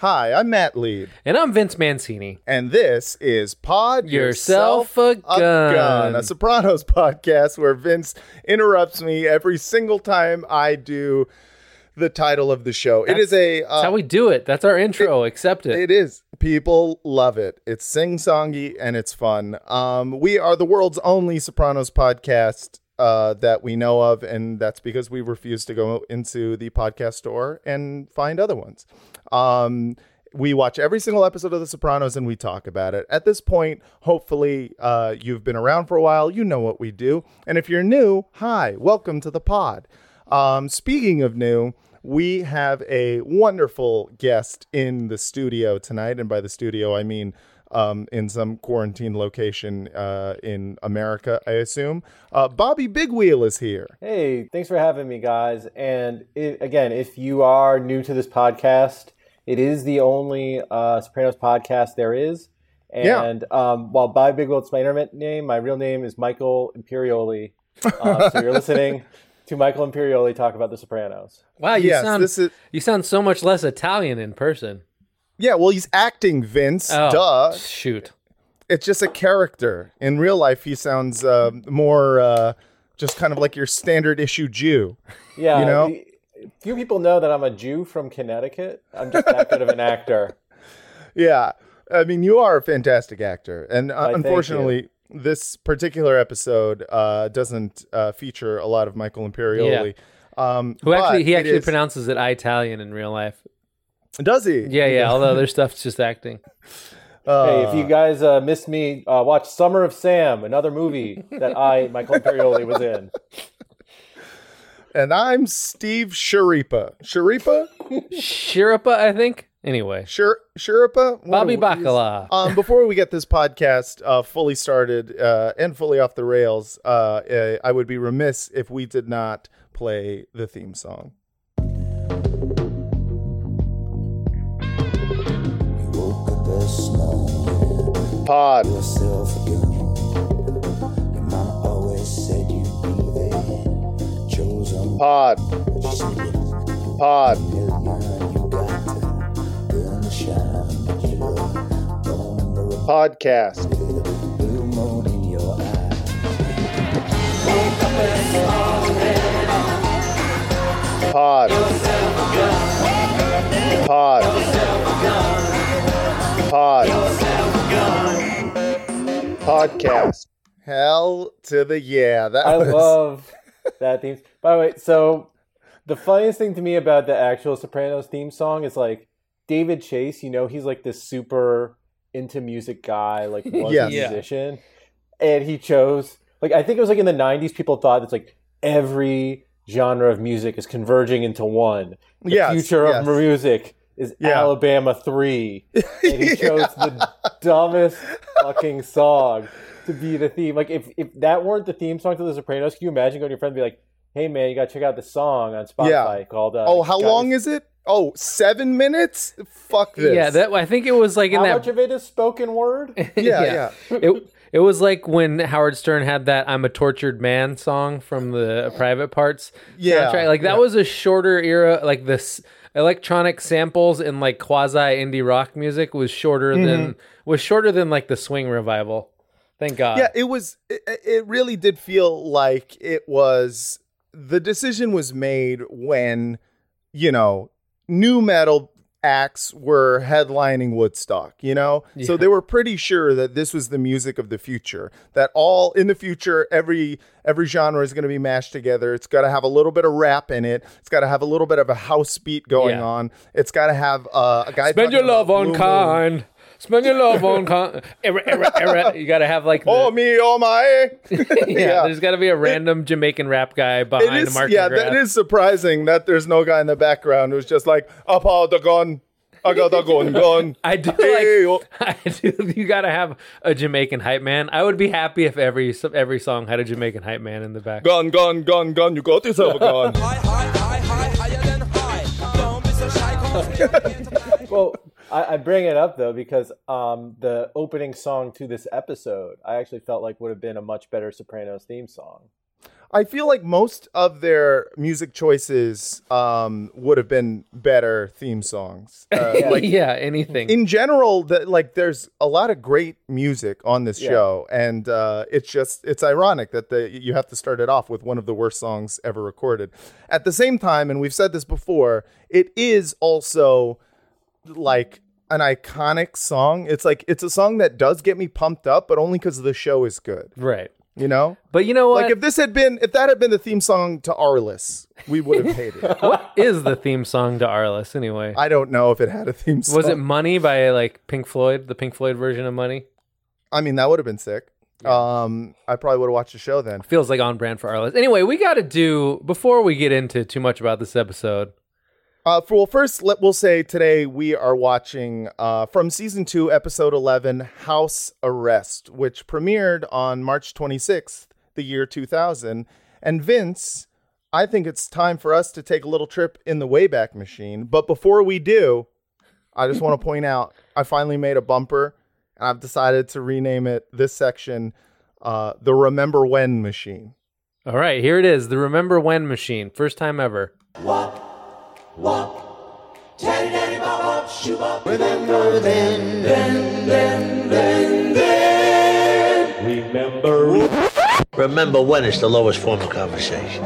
Hi, I'm Matt Lieb, And I'm Vince Mancini. and this is Pod Yourself a Gun. a Sopranos podcast where Vince interrupts me every single time I do the title of the show. it is a That's uh, how we do it. That's our intro. Accept it. It is. People love it. It's sing songy and it's fun. Um, we are the world's only Sopranos podcast uh, that we know of, and that's because we refuse to go into the podcast store and find other ones. Um, we watch every single episode of The Sopranos and we talk about it. At this point, hopefully, uh, you've been around for a while. You know what we do. And if you're new, hi, welcome to the pod. Um, speaking of new, we have a wonderful guest in the studio tonight. And by the studio, I mean um, in some quarantine location uh, in America, I assume. Uh, Bobby Big Wheel is here. Hey, thanks for having me, guys. And it, again, if you are new to this podcast, it is the only uh, Sopranos podcast there is. Yeah. And um, while by Big Will, it's my internet name, my real name is Michael Imperioli. Uh, so you're listening to Michael Imperioli talk about The Sopranos. wow, you yes, sound this is. you sound so much less Italian in person. Yeah, well, he's acting Vince. Oh, Duh. shoot. It's just a character. In real life, he sounds uh, more uh, just kind of like your standard issue Jew. Yeah. You know? the- few people know that I'm a Jew from Connecticut. I'm just that good of an actor. Yeah. I mean, you are a fantastic actor. And uh, Why, unfortunately, this particular episode uh, doesn't uh, feature a lot of Michael Imperioli. Um, Who actually he actually is- pronounces it Italian in real life. Does he? Yeah, yeah. All the other stuff's just acting. Uh, Hey, if you guys uh, missed me, uh, watch Summer of Sam, another movie that I, Michael Imperioli, was in. and I'm Steve Schirripa. Sharipa? Shiripa, I think. Anyway, Shir- Sharipa? Bobby are Bacala. um, before we get this podcast uh, fully started uh, and fully off the rails, uh, uh, I would be remiss if we did not play the theme song. Morning, Pod. Your mama always said you'd be there. Chosen Pod. Pod. Podcast. Pod. Pod. Pod. Podcast. Hell to the yeah. That I was love that theme. By the way, so the funniest thing to me about the actual Sopranos theme song is like David Chase. You know, he's like this super into music guy, like was Yes. a Yeah. musician, and he chose like I think it was like in the '90s. People thought it's like every genre of music is converging into one. The Yes, future yes. of music is Yeah. Alabama Three, and he chose the dumbest fucking song to be the theme. Like if if that weren't the theme song to The Sopranos, can you imagine going to your friend and be like, "Hey man, you got to check out this song on Spotify called." Uh, Oh, how Guys- long is it? Oh, seven minutes? Fuck this. Yeah, that I think it was like in How that. much of it is spoken word? Yeah, yeah. it it was like when Howard Stern had that "I'm a Tortured Man" song from the Private Parts Yeah, soundtrack. Like that yeah. was a shorter era. Like this electronic samples and like quasi indie rock music was shorter Mm-hmm. than was shorter than like the swing revival. Thank God. Yeah, it was. It, it really did feel like it was. The decision was made when, you know, new metal acts were headlining Woodstock. You know, so they were pretty sure that this was the music of the future. That all in the future, every every genre is going to be mashed together. It's got to have a little bit of rap in it. It's got to have a little bit of a house beat going Yeah. on. It's got to have uh, a guy. Spend your love on Blue Moon. Kind. Spend your love on kind. Era, era, era. You gotta have like the, Oh me, oh my. yeah, There's got to be a random Jamaican rap guy behind It the is, market yeah, graph. that is surprising that there's no guy in the background who's just like, up all the gun, I got the gun, gun. I do Hey, oh. like. I do. You got to have a Jamaican hype man. I would be happy if every every song had a Jamaican hype man in the back. gun, gun, gun, gun. You got yourself a gun. well, I, I bring it up though because um, the opening song to this episode, I actually felt like would have been a much better Sopranos theme song. I feel like most of their music choices um, would have been better theme songs. Uh, like yeah, anything. in general, that like there's a lot of great music on this Yeah. show, and uh, it's just it's ironic that the you have to start it off with one of the worst songs ever recorded. At the same time, and we've said this before, it is also like an iconic song. It's like it's a song that does get me pumped up, but only because the show is good. right. You know, But you know what? like if this had been if that had been the theme song to Arliss, we would have hated it. what is the theme song to Arliss anyway? I don't know if it had a theme song. Was it Money by like Pink Floyd, the Pink Floyd version of Money? I mean, that would have been sick. Um, I probably would have watched the show then. Feels like on brand for Arliss. Anyway, we got to do before we get into too much about this episode. Uh, for well, first, let we'll say today we are watching uh, from season two, episode eleven, House Arrest, which premiered on March twenty sixth, the year two thousand. And Vince, I think it's time for us to take a little trip in the Wayback Machine. But before we do, I just want to point out I finally made a bumper, and I've decided to rename it this section uh, the Remember When Machine. All right, here it is, the Remember When machine, first time ever. Remember when? Remember Remember when is the lowest form of conversation.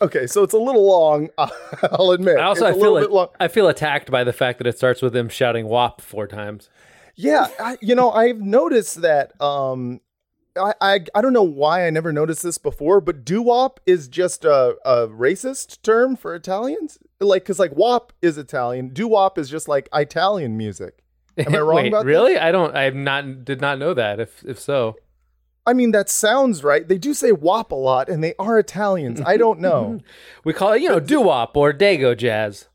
Okay, so it's a little long. I'll admit. I also It's I a feel little it, bit long. I feel attacked by the fact that it starts with him shouting "WAP" four times. Yeah, I, you know, I've noticed that. Um, I, I I don't know why I never noticed this before, but doo wop is just a, a racist term for Italians. Like, cause like wop is Italian, doo wop is just like Italian music. Am I wrong Wait, about really? This? I don't. I not did not know that. If if so, I mean, that sounds right. They do say wop a lot, and they are Italians. I don't know. we call it you know doo wop or dago jazz.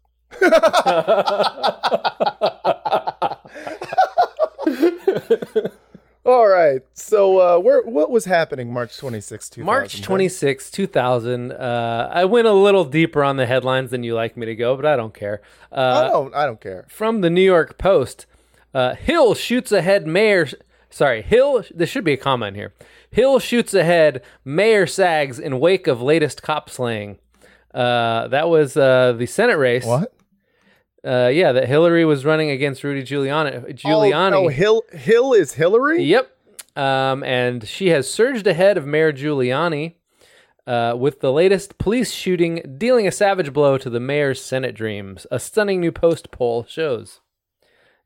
All right. So, uh, where what was happening March twenty sixth, two March 26, 2000. Uh, I went a little deeper on the headlines than you like me to go, but I don't care. I Uh, don't. I don't care. from the New York Post, uh, Hill shoots ahead mayor. Sorry, Hill. There should be a comment here. Hill shoots ahead. Mayor sags in wake of latest cop slaying. Uh, that was uh, the Senate race. What? Uh, yeah, that Hillary was running against Rudy Giuliani. Giuliani. Oh, no, Hill Hill is Hillary. Yep. Um, and she has surged ahead of Mayor Giuliani uh, with the latest police shooting, dealing a savage blow to the mayor's Senate dreams. A stunning new Post poll shows.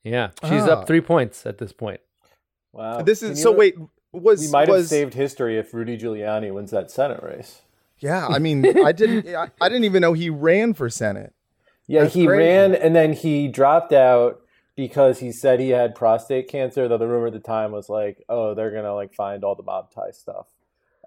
Yeah, she's Ah. up three points at this point. Wow. This is you- so. Wait, was We might have saved history if Rudy Giuliani wins that Senate race. yeah? I mean, I didn't. I, I didn't even know he ran for senate. Yeah, That's he crazy. ran and then he dropped out because he said he had prostate cancer. Though the rumor at the time was like, oh, they're gonna like find all the mob tie stuff.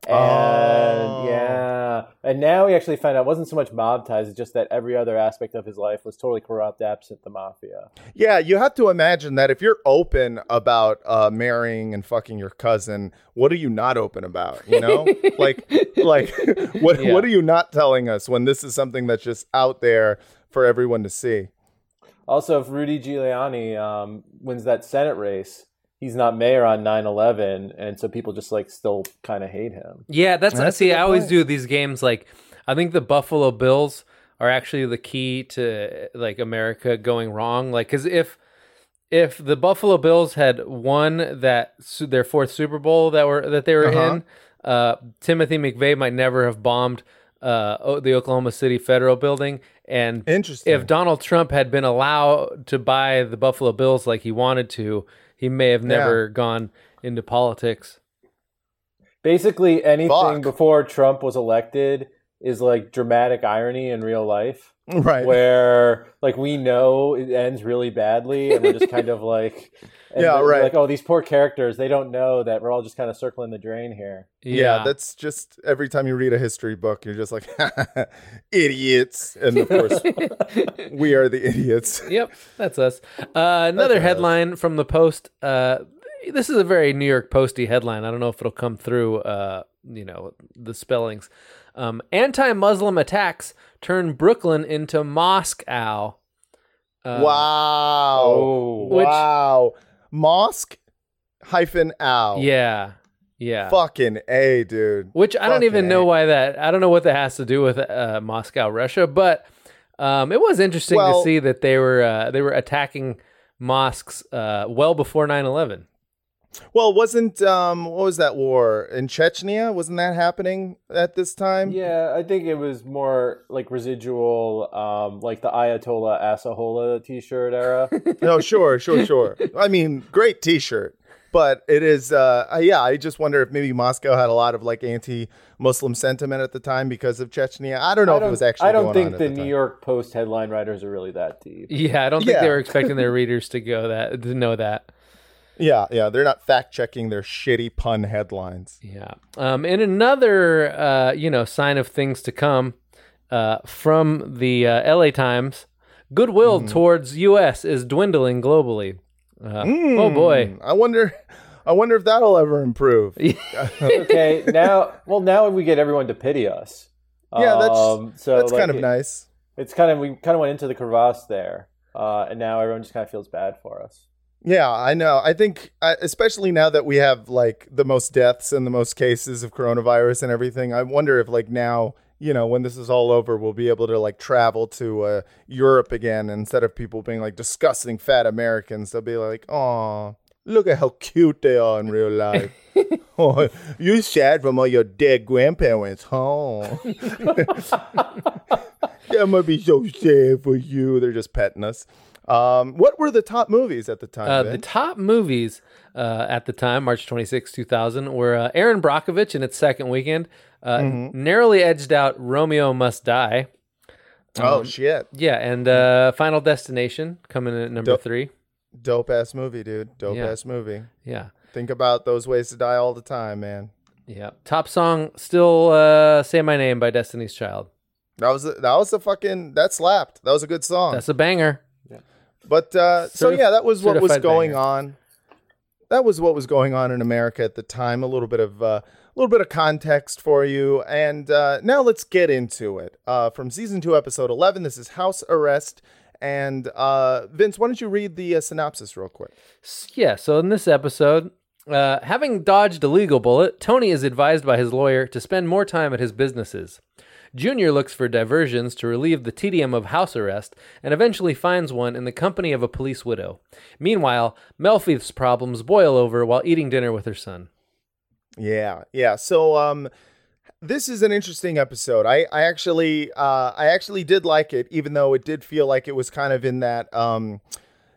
And Oh. yeah, and now we actually found out it wasn't so much mob ties; it's just that every other aspect of his life was totally corrupt, absent the mafia. Yeah, you have to imagine that if you're open about uh, marrying and fucking your cousin, what are you not open about? You know, like, like what Yeah. what are you not telling us when this is something that's just out there for everyone to see. Also, if Rudy Giuliani um, wins that Senate race, he's not mayor on 9-11, and so people just like still kind of hate him. Yeah, that's, That's see. good I always do these games like I think the Buffalo Bills are actually the key to like America going wrong. Like, because if if the Buffalo Bills had won that su- their fourth Super Bowl that were that they were Uh-huh. in, uh, Timothy McVeigh might never have bombed uh, the Oklahoma City Federal Building. And Interesting. if Donald Trump had been allowed to buy the Buffalo Bills like he wanted to, he may have never gone into politics. Basically, anything Fuck. before Trump was elected is like dramatic irony in real life, right. where like we know it ends really badly, and we're just kind of like, and Yeah, right. Like, oh, these poor characters, they don't know that we're all just kind of circling the drain here. yeah. that's just every time you read a history book, you're just like idiots, and of course we are the idiots. yep, that's us. Uh, another us. headline from the Post. Uh, this is a very New York Posty headline. I don't know if it'll come through. Uh, you know the spellings. Um, Anti-Muslim attacks turn Brooklyn into Moscow. Uh, wow. Oh. Which- wow. Mosque hyphen ow. Yeah, yeah. Fucking A, dude. Which I don't even Fucking know why that. I don't know what that has to do with uh, Moscow, Russia, but um, it was interesting Well- to see that they were uh, they were attacking mosques uh, well before 9-11. Well, wasn't um what was that war in Chechnya? Wasn't that happening at this time? Yeah, I think it was more like residual, um, like the Ayatollah Assahola T-shirt era. No, sure, sure, sure. I mean, great T-shirt, but it is. Uh, yeah, I just wonder if maybe Moscow had a lot of like anti-Muslim sentiment at the time because of Chechnya. I don't know I if it was actually. I don't going think on the the New. York Post headline writers are really that deep. Yeah, I don't think Yeah. they were expecting their readers to go that to know that. Yeah, yeah, they're not fact checking their shitty pun headlines. Yeah. Um, and another, uh, you know, sign of things to come uh, from the uh, LA Times, goodwill towards U.S. is dwindling globally. Uh, Oh boy. I wonder. I wonder if that'll ever improve. okay, now, well, now we get everyone to pity us. Yeah, that's Um, so that's like, kind of it- nice. It's kind of we kind of went into the crevasse there, uh, and now everyone just kind of feels bad for us. Yeah, I know. I think, especially now that we have like the most deaths and the most cases of coronavirus and everything, I wonder if like now, you know, when this is all over, we'll be able to like travel to uh, Europe again instead of people being like disgusting fat Americans. They'll be like, oh, look at how cute they are in real life. oh, you sad from all your dead grandparents, huh? that must be so sad for you. They're just petting us. Um, what were the top movies at the time? Uh, the top movies uh, at the time, March 26, 2000, were uh, Erin Brockovich in its second weekend, uh, Mm-hmm. narrowly edged out Romeo Must Die. oh shit, Yeah, and uh, Final Destination coming in at number Dope. three. dope ass movie, dude. Dope Yeah. ass movie. Yeah. Think about those ways to die all the time, man. Yeah. Top song still uh, Say My Name by Destiny's Child. That was that was a fucking that slapped. That was a good song. That's a banger. But uh, so yeah, that was what was going banger. on. That was what was going on in America at the time. A little bit of uh, a little bit of context for you, and uh, now let's get into it. Uh, from season two, episode eleven. This is House Arrest. And uh, Vince, why don't you read the uh, synopsis real quick? Yeah, so in this episode, uh, having dodged a legal bullet, Tony is advised by his lawyer to spend more time at his businesses. Junior looks for diversions to relieve the tedium of house arrest and eventually finds one in the company of a police widow. Meanwhile, Melfi's problems boil over while eating dinner with her son. Yeah, yeah. So um this is an interesting episode. I I actually uh I actually did like it even though it did feel like it was kind of in that um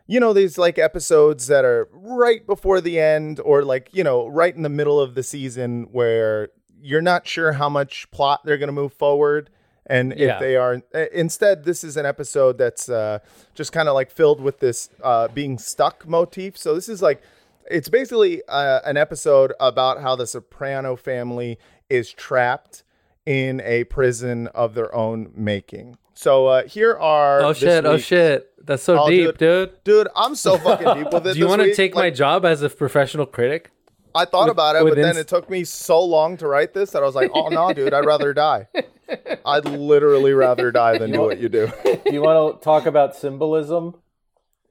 you know these like episodes that are right before the end or like, you know, right in the middle of the season where you're not sure how much plot they're going to move forward and Yeah. if they are uh, instead this is an episode that's uh just kind of like filled with this uh being stuck motif. So this is like it's basically uh, an episode about how the Soprano family is trapped in a prison of their own making. So uh, here are. Oh shit, oh shit. That's so Oh, deep, dude. Dude, I'm so fucking deep with it. Do you want to take my job as a professional critic? I thought With- about it, but then ins- it took me so long to write this that I was like, oh no, dude, I'd rather die. I'd literally rather die than do what you do. Do you want to talk about symbolism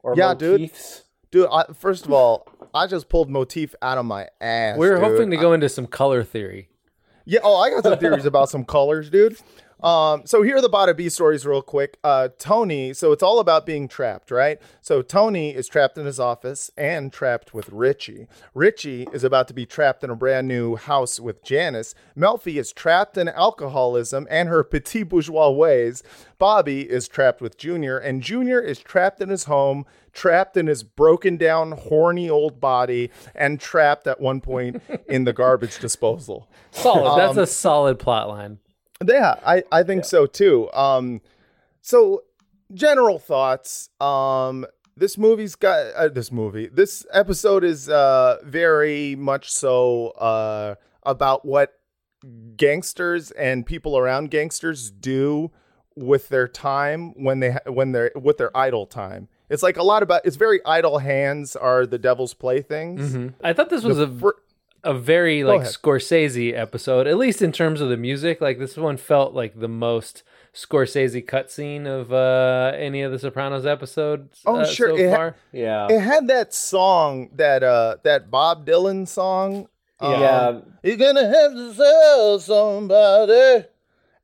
or Yeah, dude. motifs? Dude, I, first of all, I just pulled motif out of my ass. We were dude. hoping to go into some color theory. Yeah. Oh, I got some theories about some colors, dude. Um, so here are the Bada B stories real quick. Uh, Tony, so it's all about being trapped, right? So Tony is trapped in his office and trapped with Richie. Richie is about to be trapped in a brand new house with Janice. Melfi is trapped in alcoholism and her petit bourgeois ways. Bobby is trapped with Junior, and Junior is trapped in his home, trapped in his broken down, horny old body, and trapped at one point in the garbage disposal. Solid. That's a solid plot line. Yeah, I, I think so too. Um, so general thoughts. Um, this movie's got uh, this movie. This episode is uh very much so uh about what gangsters and people around gangsters do with their time when they ha- when they're with their idle time. It's like a lot about. It's very idle hands are the devil's playthings. I thought this was a fir- a very like. Scorsese episode, at least in terms of the music. Like this one felt like the most Scorsese cutscene of uh, any of the Sopranos episodes. Oh, uh, sure. so It ha- Yeah. It had that song that uh that Bob Dylan song. um, Yeah. You're gonna have to sell somebody.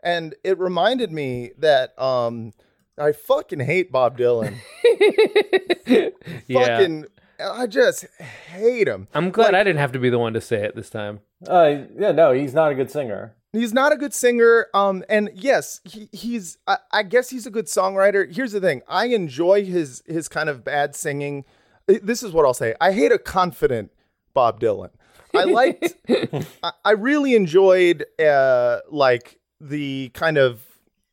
And it reminded me that um I fucking hate Bob Dylan. yeah, Fucking I just hate him. I'm glad I didn't have to be the one to say it this time. Uh, yeah, no, he's not a good singer. He's not a good singer. Um, and yes, he, he's. I, I guess he's a good songwriter. Here's the thing: I enjoy his his kind of bad singing. This is what I'll say: I hate a confident Bob Dylan. I liked. I, I really enjoyed uh like the kind of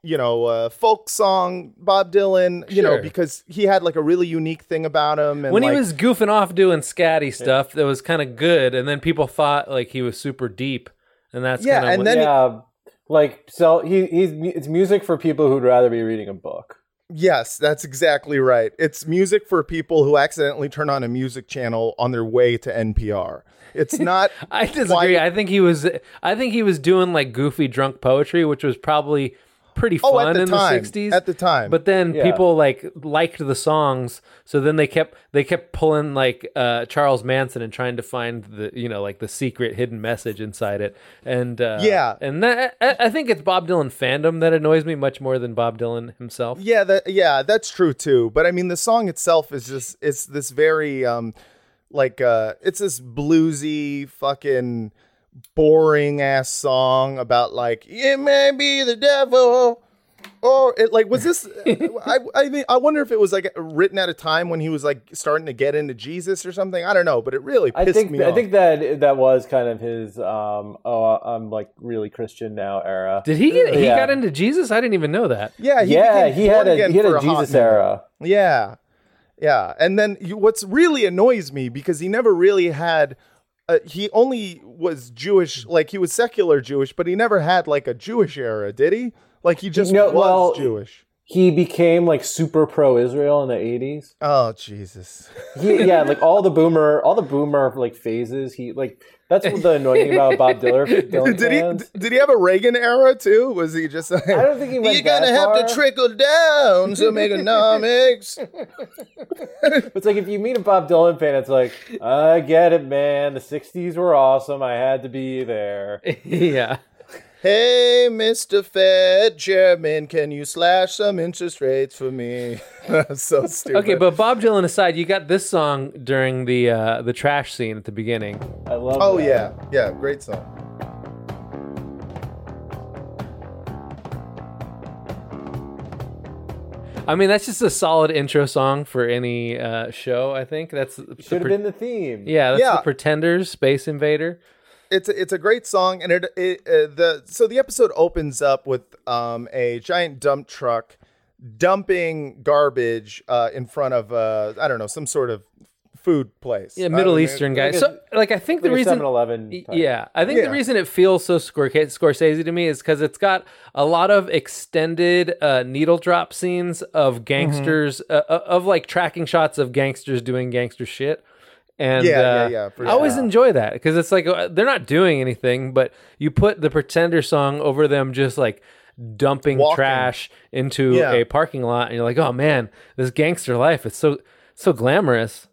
you know uh, folk song Bob Dylan. You know because he had like a really unique thing about him. And when like, he was goofing off doing scatty stuff, that was kind of good, and then people thought like he was super deep, and that's Yeah, kind of and then- he- like so he he's it's music for people who'd rather be reading a book. Yes, that's exactly right. It's music for people who accidentally turn on a music channel on their way to NPR. It's not. I disagree. quite- I think he was. I think he was doing like goofy drunk poetry, which was probably pretty fun Oh, at the in time. the '60s. At the time. but then Yeah. people like liked the songs, so then they kept they kept pulling like uh, Charles Manson and trying to find the you know like the secret hidden message inside it. And uh, Yeah. and that I, I think it's Bob Dylan fandom that annoys me much more than Bob Dylan himself. yeah, that yeah, that's true too. But I mean, the song itself is just it's this very um, like uh, it's this bluesy fucking boring ass song about like it may be the devil. Or it like was this? I I mean I wonder if it was like written at a time when he was like starting to get into Jesus or something. I don't know, but it really I pissed think me I off. think that that was kind of his um oh I'm like really Christian now era. Did he get he Yeah. got into Jesus? I didn't even know that. Yeah, he yeah, he had a he had for a hot Jesus minute. era. Yeah, yeah, and then you, what's really annoys me because he never really had. Uh, he only was Jewish, like he was secular Jewish, but he never had like a Jewish era, did he? Like he just No, was well- Jewish. He became like super pro Israel in the 80s. Oh Jesus! He, yeah, like all the boomer, all the boomer like phases. He like that's what the annoying thing about Bob Dylan. Dylan did he did he have a Reagan era too? Was he just? Like, I don't think he went You're gonna that have to trickle down some economics. It's like if you meet a Bob Dylan fan, it's like I get it, man. The '60s were awesome. I had to be there. yeah. Hey, Mr. Fed Chairman, can you slash some interest rates for me? That's so stupid. Okay, but Bob Dylan aside, you got this song during the uh, the trash scene at the beginning. I love. It. Oh that. yeah, yeah, great song. I mean, that's just a solid intro song for any uh, show. I think that's the should have pre- been the theme. yeah, that's Yeah. the Pretenders, Space Invader. It's a, it's a great song, and it, it uh, the so the episode opens up with um a giant dump truck dumping garbage uh in front of uh I don't know some sort of food place. Yeah, Middle don't know. Eastern guy. like a- so, like, I think the Like a reason 7-Eleven Yeah, I think Yeah. the reason it feels so Scor- Scorsese to me is because it's got a lot of extended uh, needle drop scenes of gangsters, uh, uh, of like tracking shots of gangsters doing gangster shit. And Yeah, uh, yeah, yeah, for I always enjoy that because it's like uh, they're not doing anything, but you put the Pretender song over them just like dumping Walking. trash into Yeah. a parking lot, and you're like, oh man, this gangster life is so so glamorous.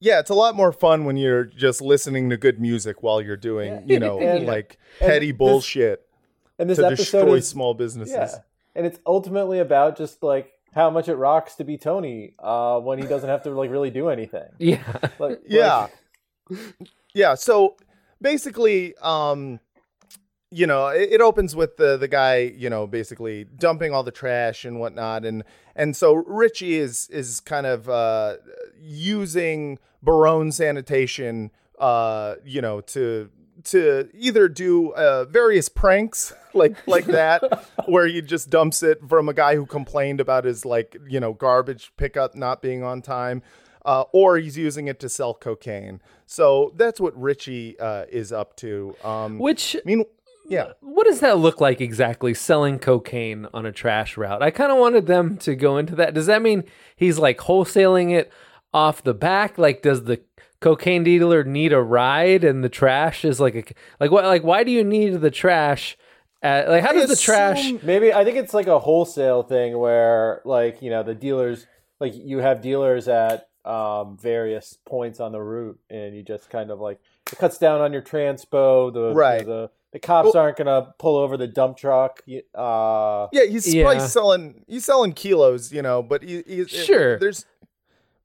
Yeah, it's a lot more fun when you're just listening to good music while you're doing, you know, And- like and petty this- bullshit And this to episode destroy is small businesses. yeah, and it's ultimately about just like how much it rocks to be Tony uh, when he doesn't have to like really do anything. Yeah, Like, yeah like- yeah so basically um you know it, it opens with the the guy you know basically dumping all the trash and whatnot and and so richie is is kind of uh using barone sanitation uh you know to to either do uh, various pranks like like that where he just dumps it from a guy who complained about his like you know garbage pickup not being on time uh, or he's using it to sell cocaine so that's what richie uh, is up to um which i mean yeah what does that look like exactly? Selling cocaine on a trash route. I kind of wanted them to go into that. Does that mean he's like wholesaling it off the back? Like, does the cocaine dealer need a ride, and the trash is like a like what? Like, why do you need the trash? At, like, how I does the trash? Maybe I think it's like a wholesale thing where like you know the dealers like you have dealers at um, various points on the route and you just kind of like it cuts down on your transpo. The Right. the the cops aren't gonna pull over the dump truck. y- Uh, yeah he's Yeah. probably selling he's selling kilos you know but he, he's Sure. there's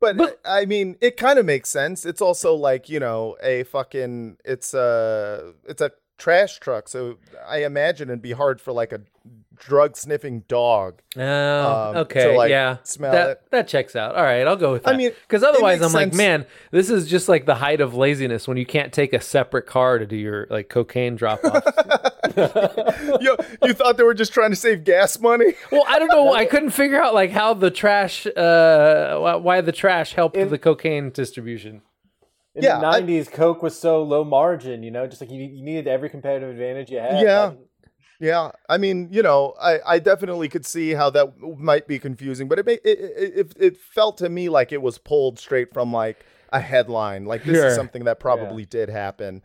but, But- I mean, it kind of makes sense. It's also like you know a fucking it's a it's a trash truck, so I imagine it'd be hard for like a drug sniffing dog. Oh, um, to, okay, like, yeah, smell that it. that checks out. All right, I'll go with that. I that. mean, because otherwise, I'm like, man, this is just like the height of laziness when you can't take a separate car to do your like cocaine drop off. you, you thought they were just trying to save gas money? well, I don't know. I couldn't figure out like how the trash, uh, why the trash helped In- the cocaine distribution. in Yeah, the I- '90s, Coke was so low margin. You know, just like you, you needed every competitive advantage you had. Yeah. That- Yeah, I mean, you know, I, I definitely could see how that might be confusing, but it, ma- it it it it felt to me like it was pulled straight from like a headline. Like this Sure. is something that probably did happen.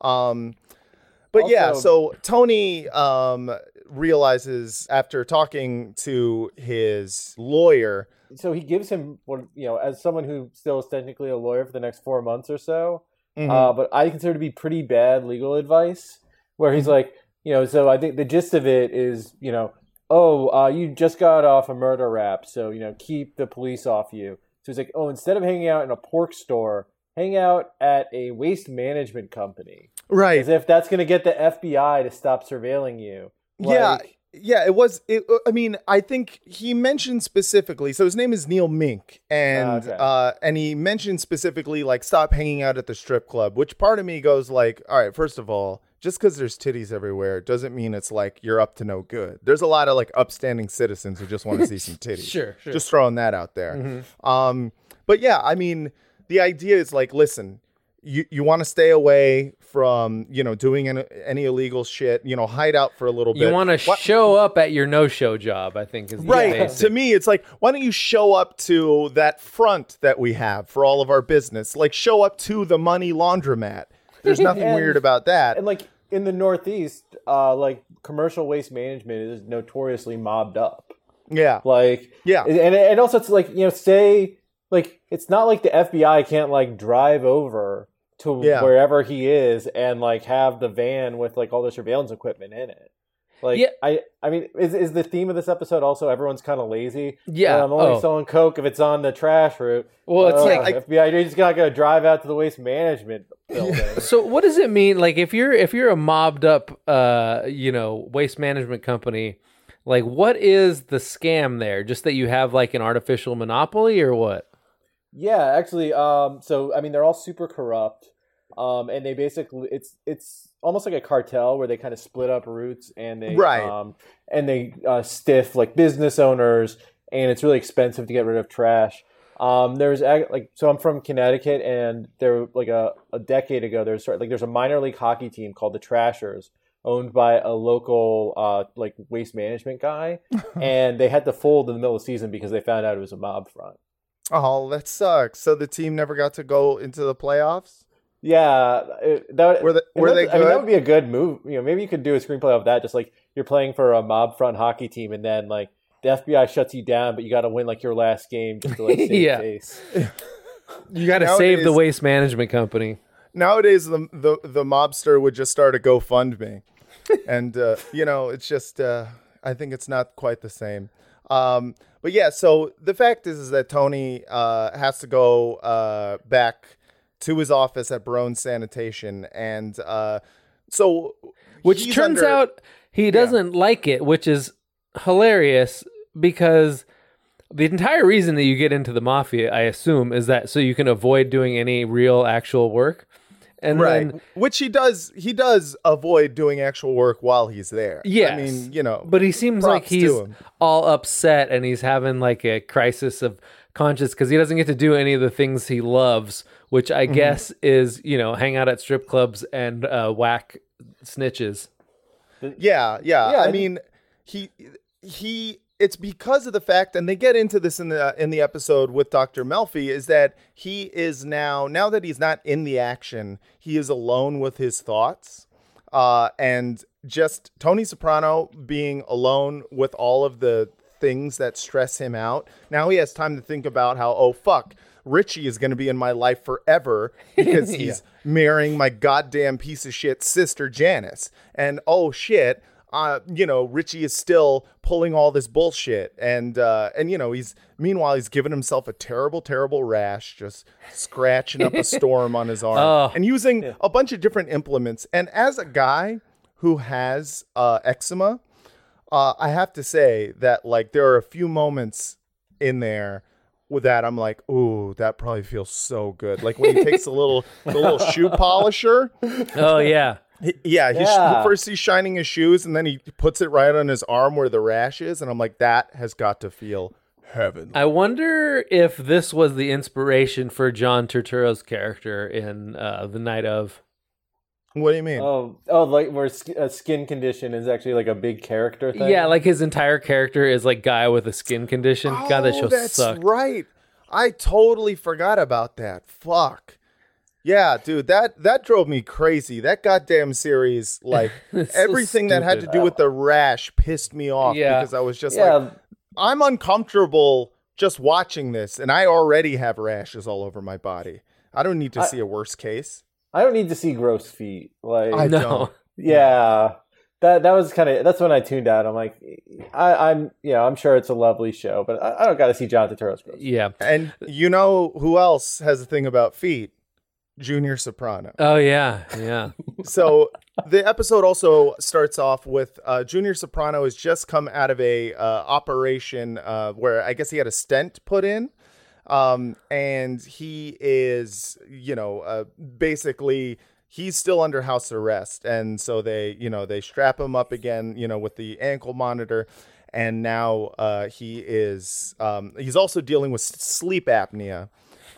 Um, but yeah, so Tony um realizes after talking to his lawyer, so he gives him what you know as someone who still is technically a lawyer for the next four months or so Mm-hmm. uh, but i consider to be pretty bad legal advice where he's like you know so i think the gist of it is you know oh uh, you just got off a murder rap so you know keep the police off you so he's like oh instead of hanging out in a pork store hang out at a waste management company right? as if that's going to get the fbi to stop surveilling you yeah yeah it was it, i mean i think he mentioned specifically so his name is neil mink and Okay. uh and he mentioned specifically like stop hanging out at the strip club which part of me goes like all right first of all just because there's titties everywhere doesn't mean it's like you're up to no good there's a lot of like upstanding citizens who just want to see some titties Sure, sure. just throwing that out there um but yeah i mean the idea is like listen you, you want to stay away from you know doing any, any illegal shit you know hide out for a little bit You want to show up at your no-show job? I think is the Right. To me, it's like, why don't you show up to that front that we have for all of our business? Like, show up to the money laundromat. There's nothing And- weird about that. and like in the northeast uh like commercial waste management is notoriously mobbed up yeah. like Yeah. and and also it's like you know say like it's not like the fbi can't like drive over to Yeah. wherever he is and like have the van with like all the surveillance equipment in it like Yeah. i i mean is, is the theme of this episode also everyone's kind of lazy Yeah. Uh, i'm only Oh. selling coke if it's on the trash route Well, it's Oh, like- fbi you're just not gonna drive out to the waste management building So what does it mean? Like if you're if you're a mobbed up uh you know waste management company, like what is the scam there? Just that you have like an artificial monopoly or what? Yeah, actually, um, so I mean, they're all super corrupt, um, and they basically it's it's almost like a cartel where they kind of split up routes and they Right. um, and they uh, stiff like business owners, and it's really expensive to get rid of trash. Um, like so I'm from Connecticut, and there like a, a decade ago there's sort like there's a minor league hockey team called the Trashers, owned by a local uh, like waste management guy, and they had to fold in the middle of the season because they found out it was a mob front. Oh, that sucks. So the team never got to go into the playoffs. Yeah, it, that Were they- and were that's- they I mean, that would be a good move. You know, maybe you could do a screenplay of that. Just like you're playing for a mob front hockey team, and then like the FBI shuts you down, but you got to win like your last game just to like save Yeah. face. You got to save the waste management company. Nowadays, the the, the mobster would just start a GoFundMe, and uh, you know, it's just uh, I think it's not quite the same. Um, but yeah, so the fact is, is that Tony uh, has to go uh, back to his office at Barone Sanitation, and uh, so Which turns under- out he doesn't like it, which is hilarious because the entire reason that you get into the mafia, I assume, is that so you can avoid doing any real actual work. And right. then which he does he does avoid doing actual work while he's there. Yeah, i mean you know But he seems like he's all upset and he's having like a crisis of conscience because he doesn't get to do any of the things he loves, which I Mm-hmm. guess is, you know, hang out at strip clubs and uh, whack snitches. Yeah, yeah. Yeah, I and- mean, he he. It's because of the fact, and they get into this in the in the episode with Doctor Melfi, is that he is now now that he's not in the action, he is alone with his thoughts, uh, and just Tony Soprano being alone with all of the things that stress him out. Now he has time to think about how oh fuck. Richie is going to be in my life forever because he's marrying my goddamn piece of shit sister Janice. And oh shit, uh, you know, Richie is still pulling all this bullshit. And uh, and you know, he's meanwhile he's giving himself a terrible, terrible rash, just scratching up a storm on his arm Oh. and using a bunch of different implements. And as a guy who has uh, eczema, uh, I have to say that like there are a few moments in there with that I'm like, ooh, that probably feels so good. Like when he takes the little the little shoe polisher. Oh yeah. He- yeah, he's, Yeah. first he's shining his shoes and then he puts it right on his arm where the rash is, and I'm like, that has got to feel heaven. I wonder if this was the inspiration for John Turturro's character in uh, The Night of. What do you mean? Oh, oh, like where a skin condition is actually like a big character thing. Yeah, like his entire character is like guy with a skin condition. God, that Oh, show that's sucked. right. I totally forgot about that. Fuck. Yeah, dude, that that drove me crazy. That goddamn series, like It's so everything that had to do with the rash, pissed me off Yeah. because I was just yeah. like, I'm uncomfortable just watching this, and I already have rashes all over my body. I don't need to I- see a worse case. I don't need to see gross feet. Like, I no. don't. yeah, that that was kind of that's when I tuned out. I'm like, I, I'm you know I'm sure it's a lovely show, but I, I don't got to see John Turturro's gross. feet. Yeah. And you know who else has a thing about feet? Junior Soprano. Oh yeah. Yeah. so the episode also starts off with uh, Junior Soprano has just come out of a uh, operation uh, where I guess he had a stent put in, um, and he is, you know, uh, basically he's still under house arrest, and so they, you know, they strap him up again, you know, with the ankle monitor. And now uh, he is. Um, he's also dealing with sleep apnea.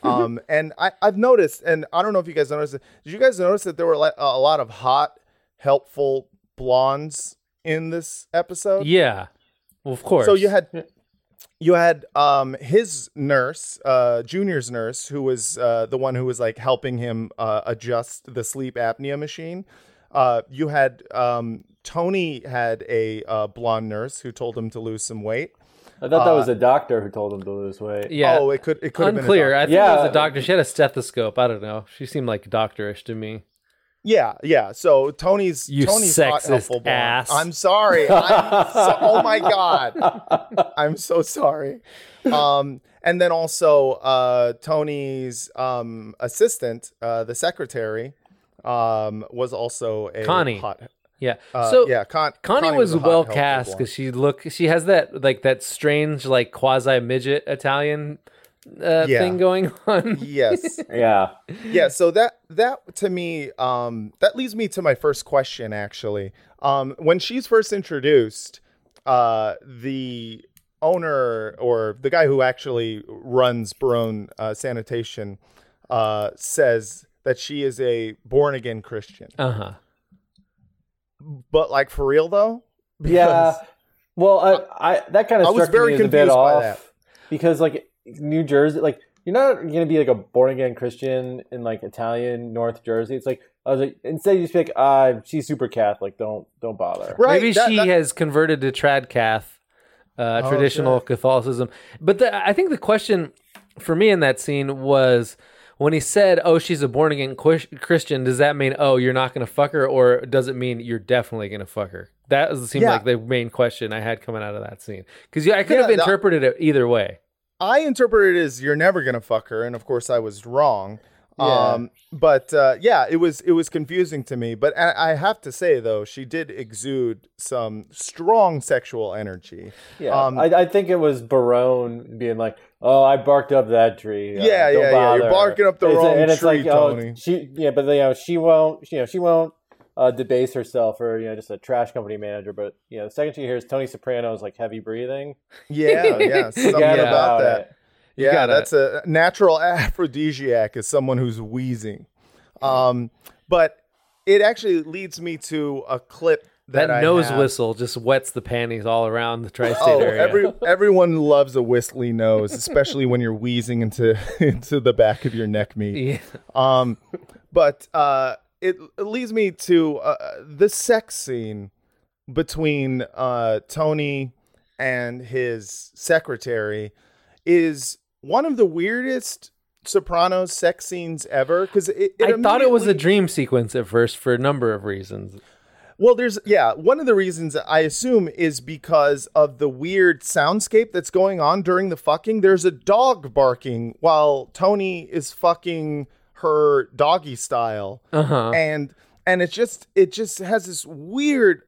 Um, and I, I've noticed, and I don't know if you guys noticed, it, did you guys notice that there were like a lot of hot, helpful blondes in this episode? Yeah. Well, of course. So you had you had um his nurse, uh Junior's nurse, who was uh the one who was like helping him uh adjust the sleep apnea machine. Uh you had um Tony had a uh, blonde nurse who told him to lose some weight. I thought that was a doctor who told him to lose weight. yeah. Oh, it could it could have been a Unclear. I doctor. think it was a doctor. She had a stethoscope. I don't know. She seemed like doctorish to me. Yeah, yeah. So Tony's You Tony's sexist helpful ass. I'm sorry. I'm so, oh my god. I'm so sorry. Um, and then also uh, Tony's um, assistant, uh, the secretary, um, was also a Connie. hot. Yeah. Uh, so yeah, Con- Connie, Connie was, was hot, well cast because she look she has that like that strange like quasi midget Italian uh, Yeah. thing going on. Yes. Yeah, yeah so that that to me um that leads me to my first question actually um when she's first introduced uh the owner or the guy who actually runs Barone uh, sanitation uh says that she is a born again christian Uh huh. but like for real though yeah. Well, I, I that kind of I was struck very me as a bit by off that. because like New Jersey, like you're not gonna be like a born again Christian in like Italian North Jersey. It's like I was like instead you just be like, ah, she's super Catholic. Don't don't bother. Right. Maybe that- she that- has converted to Tradcath, uh, Oh, traditional shit. Catholicism. But the, I think the question for me in that scene was when he said, "Oh, she's a born again Christian." Does that mean, "Oh, you're not going to fuck her," or does it mean you're definitely going to fuck her? That was, seemed Yeah. like the main question I had coming out of that scene because I could Yeah, have that- interpreted it either way. I interpreted it as you're never gonna fuck her, and of course I was wrong. Yeah. Um, but uh, yeah, it was it was confusing to me. But I, I have to say though, she did exude some strong sexual energy. Yeah, Um, I, I think it was Barone being like, "Oh, I barked up that tree." Uh, Yeah, yeah, yeah, you're barking up the It's- wrong and it's tree, like, oh, Tony. she, yeah, but you know, she won't, you know, she won't uh, debase herself or you know, just a trash company manager. But you know, the second she hears Tony Soprano's like heavy breathing, Yeah, yeah, something forget about that. it. Yeah, gotta- that's a natural aphrodisiac is someone who's wheezing. Um, but it actually leads me to a clip that, That, I nose have. whistle just wets the panties all around the tri-state Oh, area. every everyone loves a whistly nose, especially when you're wheezing into into the back of your neck meat. Yeah. Um, but uh, it, it leads me to uh, the sex scene between uh, Tony and his secretary is one of the weirdest Sopranos sex scenes ever because I thought it was a dream sequence at first for a number of reasons. Well, there's yeah, one of the reasons I assume is because of the weird soundscape that's going on during the fucking. There's a dog barking while Tony is fucking her doggy style. Uh-huh. And and it's just it just has this weird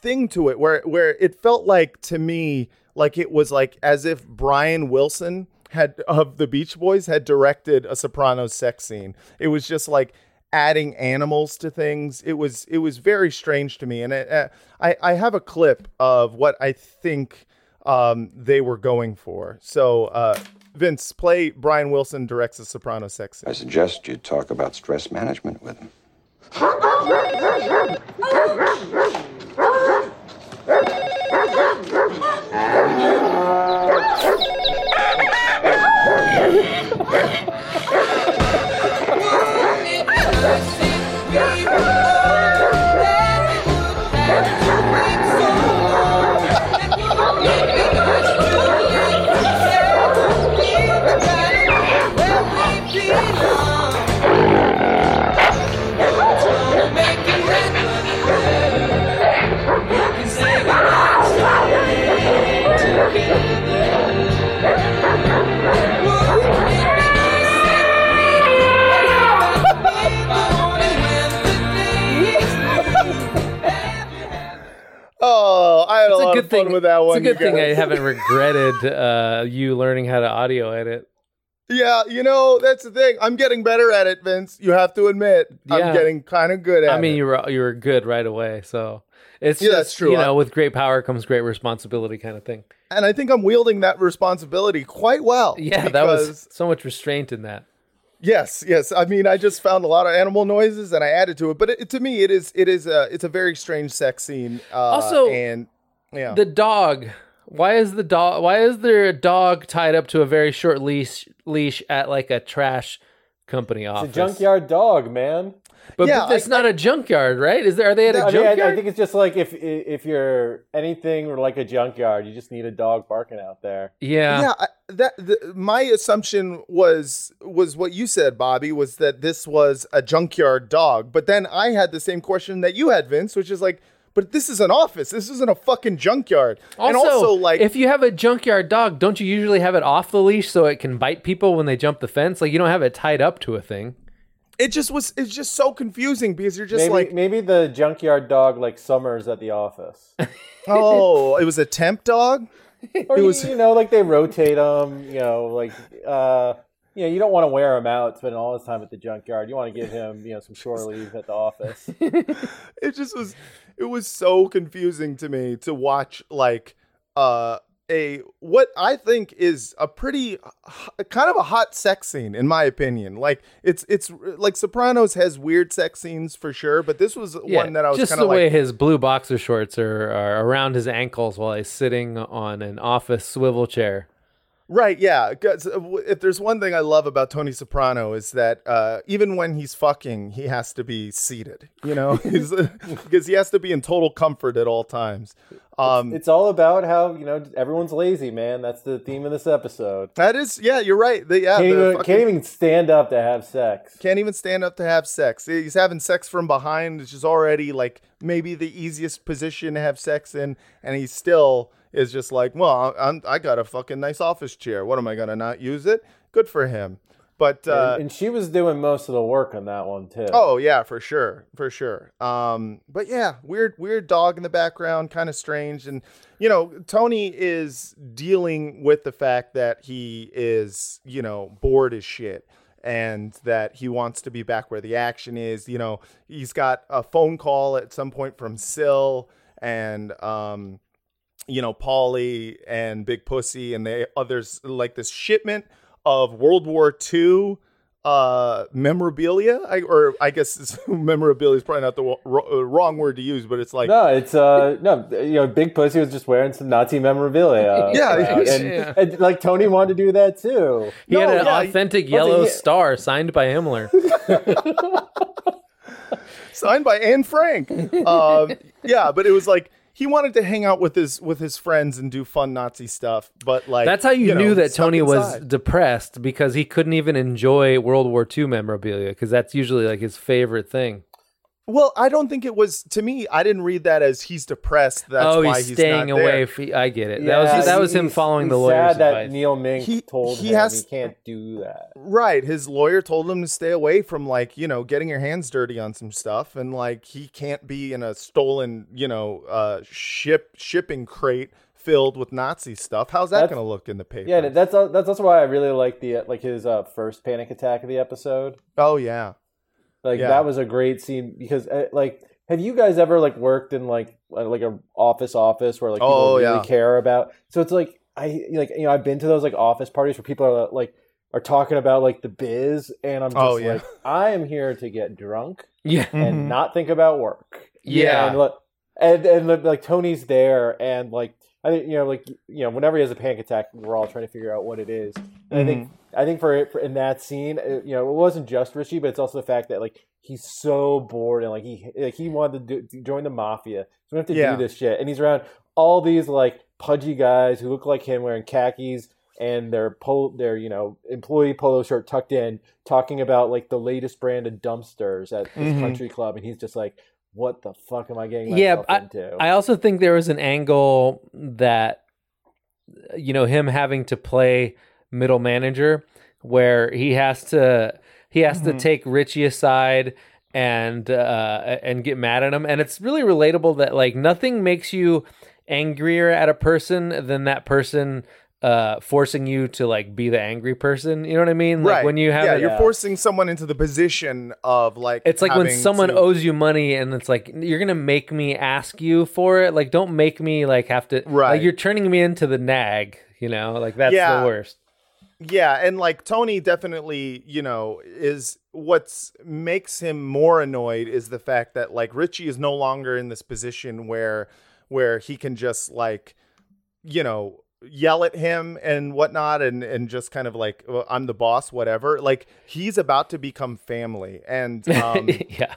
thing to it where where it felt like to me like it was like as if Brian Wilson had of the Beach Boys had directed a Sopranos sex scene. It was just like adding animals to things. It was it was very strange to me, and it, uh, I I have a clip of what I think um, they were going for. So uh, Vince, play Brian Wilson directs a Soprano sex scene. I suggest you talk about stress management with him. lot good of fun thing with that one. It's a good thing I haven't regretted uh, you learning how to audio edit. Yeah, you know that's the thing. I'm getting better at it, Vince. You have to admit, Yeah. I'm getting kind of good at it. I mean, it. you were you were good right away, so it's Yeah, just that's true. you I- know, with great power comes great responsibility, kind of thing. and I think I'm wielding that responsibility quite well. Yeah, that was so much restraint in that. Yes, yes. I mean, I just found a lot of animal noises and I added to it. But it, to me, it is it is a it's a very strange sex scene. Uh, Also, and yeah, The dog. Why is the dog? Why is there a dog tied up to a very short leash leash at like a trash company It's office? a junkyard dog, man. but, Yeah, but it's I- not a junkyard, right? Is there? Are they at a I, mean, junkyard? I, I think it's just like if if you're anything or like a junkyard, you just need a dog barking out there. yeah. yeah. I, that the, my assumption was was what you said, Bobby, was that this was a junkyard dog. But then I had the same question that you had, Vince, which is like, but this is an office. This isn't a fucking junkyard. Also, and also, like, if you have a junkyard dog, don't you usually have it off the leash so it can bite people when they jump the fence? Like you don't have it tied up to a thing. it just was it's just so confusing because you're just Maybe like, maybe the junkyard dog like Summers at the office. oh, it was a temp dog. Or It was- you know, like they rotate them. You know, like uh, you know, you don't want to wear him out spending all his time at the junkyard. You want to give him, you know, some shore leave at the office. it just was it was so confusing to me to watch like uh a what I think is a pretty kind of a hot sex scene in my opinion. Like it's it's like Sopranos has weird sex scenes for sure, but this was one that I was just kind the of way his blue boxer shorts are, are around his ankles while he's sitting on an office swivel chair. Right, yeah. uh, If there's one thing I love about Tony Soprano is that uh, even when he's fucking, he has to be seated. You know, because he has to be in total comfort at all times. Um, It's all about how you know everyone's lazy, man. That's the theme of this episode. that is, yeah, you're right. The, yeah, Can't even, fucking- can't even stand up to have sex. can't even stand up to have sex. He's having sex from behind, which is already like maybe the easiest position to have sex in, and he's still is just like, well, I'm, I got a fucking nice office chair. What am I gonna not use it? Good for him. But uh, and, and she was doing most of the work on that one too. Oh yeah, for sure, for sure. Um, but yeah, weird, weird dog in the background, kind of strange, and you know, Tony is dealing with the fact that he is, you know, bored as shit, and that he wants to be back where the action is. You know, he's got a phone call at some point from Sil and um, you know, Paulie and Big Pussy and the others like this shipment of World War II uh memorabilia I, or i guess it's- memorabilia is probably not the wo- ro- uh, wrong word to use but it's like No, it's uh no, you know, Big Pussy was just wearing some Nazi memorabilia. Yeah, around, and, yeah. and, like Tony wanted to do that too. He had an yeah, authentic what's yellow he- star signed by Himmler. signed by Anne Frank. Um, yeah, but it was like he wanted to hang out with his with his friends and do fun Nazi stuff. But like That's how you, know, knew that stuck Tony was depressed because he couldn't even enjoy World War II memorabilia because that's usually like his favorite thing. Well, I don't think it was to me. I didn't read that as he's depressed. That's oh, why he's, he's staying not away. there. F- I get it. Yeah, that was that was he- him he's- following the he's lawyer's sad that advice. Neil Mink He- told he him has- he can't do that. Right. His lawyer told him to stay away from like, you know, getting your hands dirty on some stuff and like he can't be in a stolen, you know, uh ship shipping crate filled with Nazi stuff. How's that going to look in the paper? Yeah, that's that's also why I really like the uh, like his uh, first panic attack of the episode. oh yeah. Like Yeah. that was a great scene because uh, like have you guys ever like worked in like uh, like a office office where like people Oh, really yeah. care about so it's like I like you know I've been to those like office parties where people are like are talking about like the biz and I'm just Oh, yeah. like I am here to get drunk yeah, and not think about work. Yeah. And look, and and like Tony's there, and like I think you know, like you know, whenever he has a panic attack, we're all trying to figure out what it is. And I think I think for, for in that scene, uh, you know, it wasn't just Richie, but it's also the fact that like he's so bored and like he like he wanted to, do, join the mafia, so we have to Yeah. do this shit, and he's around all these like pudgy guys who look like him wearing khakis and their pol- their you know employee polo shirt tucked in, talking about like the latest brand of dumpsters at this Mhm. country club, and he's just like, "What the fuck am I getting yeah. myself I, into?" I also think there was an angle that you know him having to play middle manager where he has to he has to take Richie aside and uh and get mad at him and it's really relatable that like nothing makes you angrier at a person than that person uh forcing you to like be the angry person you know what i mean like right. when you have Yeah, you're forcing someone into the position of like it's like when someone to- owes you money and it's like you're gonna make me ask you for it like don't make me like have to Right. like you're turning me into the nag you know like that's Yeah. the worst Yeah, and like Tony definitely, you know, is what's makes him more annoyed is the fact that like Richie is no longer in this position where where he can just like, you know, yell at him and whatnot and and just kind of like well, I'm the boss, whatever. Like he's about to become family, and um, yeah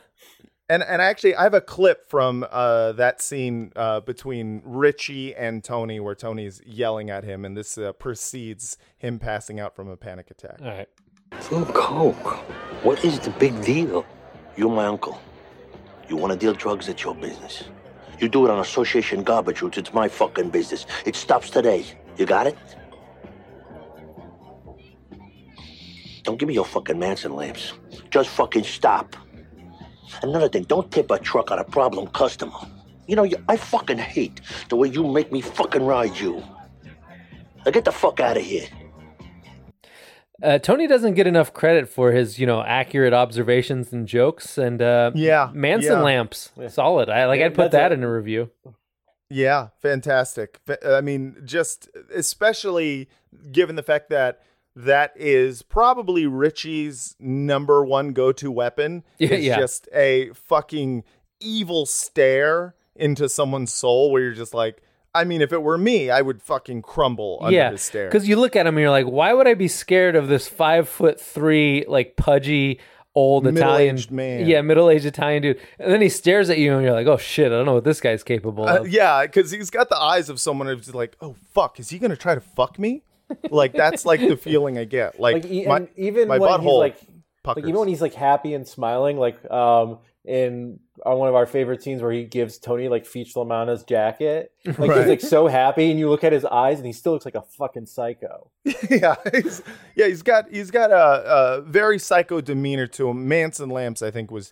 and and actually I have a clip from uh, that scene uh, between Richie and Tony where Tony's yelling at him, and this uh, precedes him passing out from a panic attack. all right Some coke. What is the big deal? You're my uncle. You want to deal drugs? It's your business. You do it on association garbage routes. It's my fucking business. It stops today. You got it? Don't give me your fucking Manson lamps. Just fucking stop. Another thing, don't tip a truck on a problem customer. You know, you, I fucking hate the way you make me fucking ride you. Now get the fuck out of here. Uh, tony doesn't get enough credit for his you know accurate observations and jokes and uh Yeah, manson yeah. lamps solid i like Yeah, i'd put that's that a- in a review Yeah, fantastic. I mean, just especially given the fact that that is probably Richie's number one go-to weapon. Yeah, is yeah. just a fucking evil stare into someone's soul where you're just like, I mean, if it were me, I would fucking crumble under yeah, his stare. because you look at him and you're like, why would I be scared of this five foot three, like pudgy old Italian man. Yeah, middle aged Italian dude. And then he stares at you and you're like, oh shit, I don't know what this guy's capable Uh, of. yeah, because he's got the eyes of someone who's like, oh fuck, is he gonna try to fuck me? Like that's like the feeling I get. Like, like my, even my when butthole he's like, like even when he's like happy and smiling, like um in on one of our favorite scenes where he gives Tony like Feech La Manna's jacket, like Right. he's like so happy, and you look at his eyes, and he still looks like a fucking psycho. yeah, he's, yeah, he's got he's got a, a very psycho demeanor to him. Manson Lamps, I think, was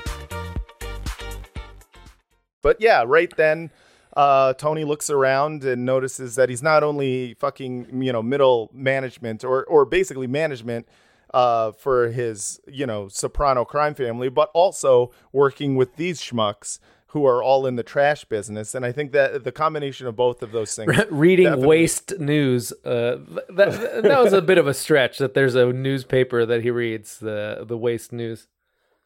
But yeah, right then, uh, Tony looks around and notices that he's not only fucking, you know, middle management or or basically management uh, for his, you know, soprano crime family, but also working with these schmucks who are all in the trash business. And I think that the combination of both of those things, reading definitely- waste news, uh, that that was a bit of a stretch that there's a newspaper that he reads the the waste news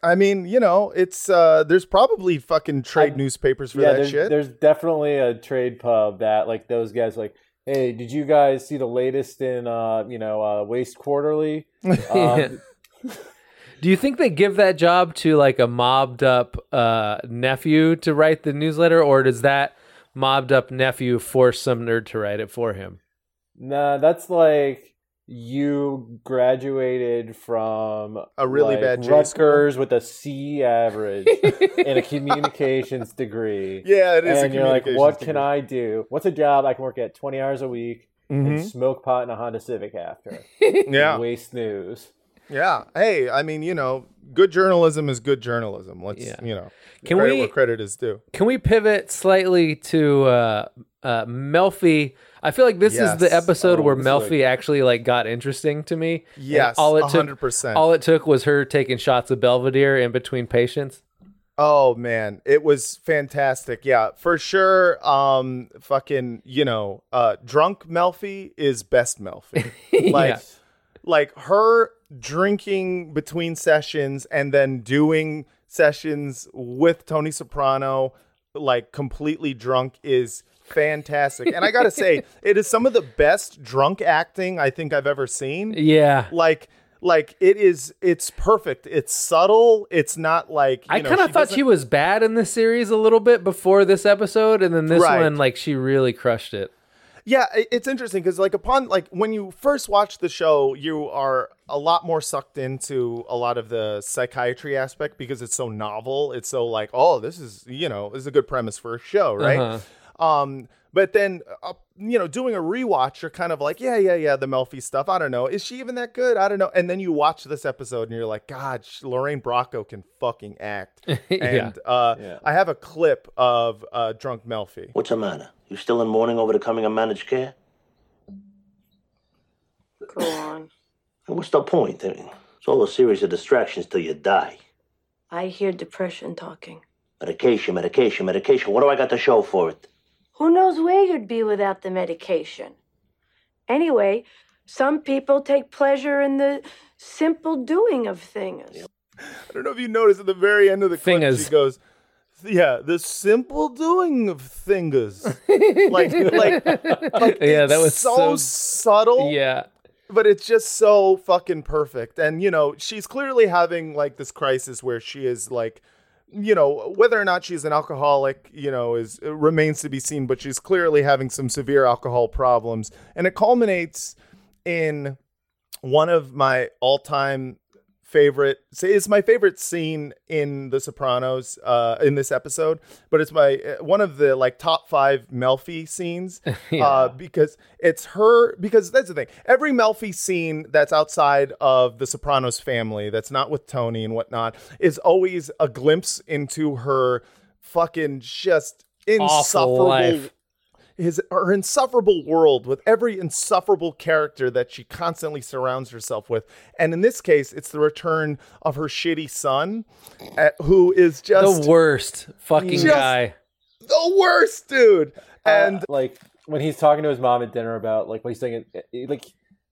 I mean, you know, it's uh, there's probably fucking trade I- newspapers for yeah, that there's, shit. there's definitely a trade pub that like those guys like. Hey, did you guys see the latest in uh, you know uh, Waste Quarterly? Um, do you think they give that job to like a mobbed up uh, nephew to write the newsletter or does that mobbed up nephew force some nerd to write it for him Nah, that's like you graduated from A really like, bad J Rutgers with a C average and a communications degree. Yeah, it is a And you're like, what can. I do? What's a job I can work at 20 hours a week and Mhm. smoke pot in a Honda Civic after? Yeah. And waste news. Yeah. Hey, I mean, you know, good journalism is good journalism. Let's, Yeah. you know, Can credit we- where credit is due. Can we pivot slightly to uh, uh, Melfi. I feel like this is the episode Oh, where Melfi like- actually like got interesting to me. Yes, all it took 100%. all it took was her taking shots of Belvedere in between patients. Oh man, it was fantastic. Yeah, for sure. Um, fucking, you know, uh, drunk Melfi is best Melfi. Like, Yeah. like her drinking between sessions and then doing sessions with Tony Soprano, like completely drunk, is fantastic. and I gotta say, it is some of the best drunk acting I think I've ever seen Yeah. like like it is it's perfect it's subtle it's not like I kind of thought doesn't- she was bad in this series a little bit before this episode, and then this Right. one, like, she really crushed it. yeah it's interesting because like upon like when you first watch the show you are a lot more sucked into a lot of the psychiatry aspect because it's so novel it's so like oh this is you know this is a good premise for a show right Uh-huh. Um but then uh, you know doing a rewatch you're kind of like yeah yeah yeah the melfi stuff i don't know is she even that good i don't know and then you watch this episode and you're like god sh- lorraine bracco can fucking act Yeah. and uh Yeah. i have a clip of uh drunk melfi What's the matter? You still in mourning over the coming of managed care? Go on. And what's the point? I mean, it's all a series of distractions till you die. I hear depression talking. Medication, medication, medication. What do I got to show for it? Who knows where you'd be without the medication? Anyway, some people take pleasure in the simple doing of things. I don't know if you noticed at the very end of the clip, Fingers. she goes, "Yeah, the simple doing of thingers." like, like, like Yeah, that was so, so- subtle. Yeah. but it's just so fucking perfect. And you know, she's clearly having like this crisis where she is like, you know, whether or not she's an alcoholic, you know, is uh, remains to be seen. But she's clearly having some severe alcohol problems, and it culminates in one of my all-time favorite it's my favorite scene in the sopranos uh in this episode but it's my uh, one of the like top five melfi scenes uh because it's her because that's the thing every melfi scene that's outside of the sopranos family that's not with tony and whatnot is always a glimpse into her fucking just insufferable life. His her insufferable world with every insufferable character that she constantly surrounds herself with. And in this case, it's the return of her shitty son, uh, who is just the worst fucking guy. the worst, dude. And Uh, like when he's talking to his mom at dinner about like what he's saying, like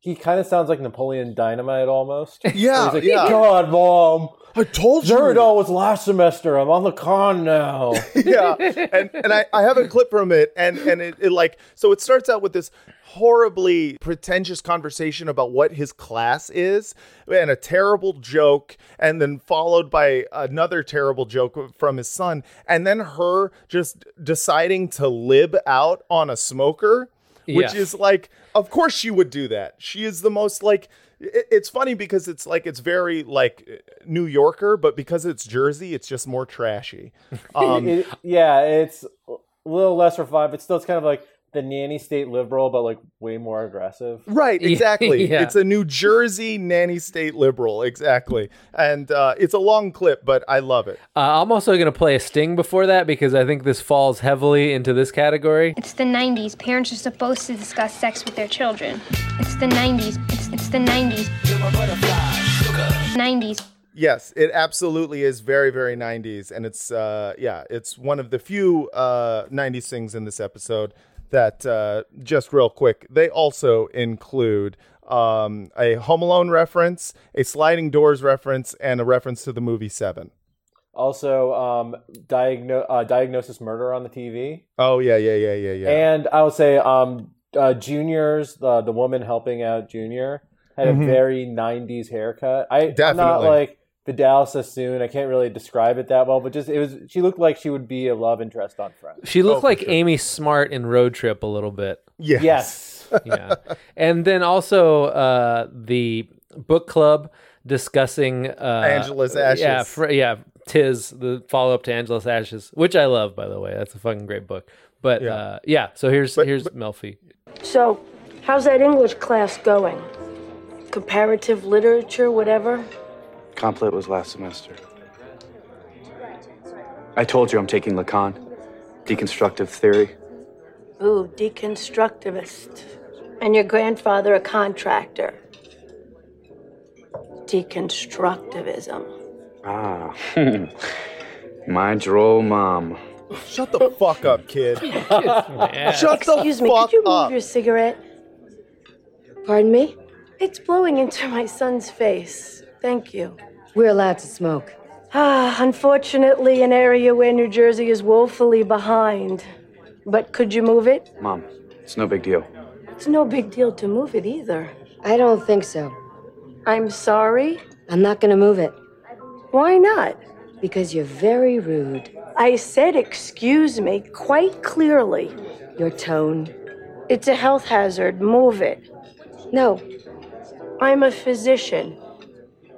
he kind of sounds like Napoleon Dynamite almost. Yeah, he's like, yeah. God, mom, I told you. Zeridol was last semester. I'm on the con now. yeah and and I, I have a clip from it and and it, it like so it starts out with this horribly pretentious conversation about what his class is and a terrible joke and then followed by another terrible joke from his son and then her just deciding to lib out on a smoker which Yeah. is like of course she would do that she is the most like it's funny because it's like it's very like new yorker but because it's jersey it's just more trashy um It- yeah, it's a little less refined, but still, it's kind of like the nanny state liberal, but like way more aggressive. Right, exactly. yeah. It's a New Jersey nanny state liberal, exactly. And uh, it's a long clip, but I love it. Uh, I'm also going to play a sting before that because I think this falls heavily into this category. It's the 90s. Parents are supposed to discuss sex with their children. It's the 90s. It's, it's the 90s. 90s. Yes, it absolutely is very, very 90s. And it's, uh, yeah, it's one of the few uh, 90s things in this episode that, uh, just real quick, they also include um, a Home Alone reference, a Sliding Doors reference, and a reference to the movie Seven. Also, um, diagno- uh, diagnosis murder on the TV, Oh, yeah, yeah, yeah, yeah, yeah. and I would say um, uh, Junior's the the woman helping out Junior had Mhm. a very '90s haircut. I I'm not Definitely. like Vidal Sassoon. I can't really describe it that well, but just it was. She looked like she would be a love interest on Friends. She looked Oh, like sure. Amy Smart in Road Trip a little bit. yes. Yes. Yeah. and then also uh, the book club discussing uh, Angela's Ashes. Yeah, fr- yeah, Tis the follow up to Angela's Ashes, which I love by the way. That's a fucking great book. But Yeah. uh, yeah, so here's But- here's but- Melfi. So, how's that English class going? Comparative literature, whatever? Comp lit was last semester. I told you I'm taking Lacan, deconstructive theory. Ooh, deconstructivist. And your grandfather a contractor. Deconstructivism. Ah, my droll mom. Shut the fuck up, kid. Shut the Excuse me, fuck could you move up. your cigarette? Pardon me? It's blowing into my son's face. Thank you. We're allowed to smoke. Ah, unfortunately, an area where New Jersey is woefully behind. But could you move it? Mom, it's no big deal. It's no big deal to move it either. I don't think so. I'm sorry? I'm not gonna move it. Why not? Because you're very rude. I said excuse me quite clearly. Your tone. It's a health hazard. Move it. No. I'm a physician.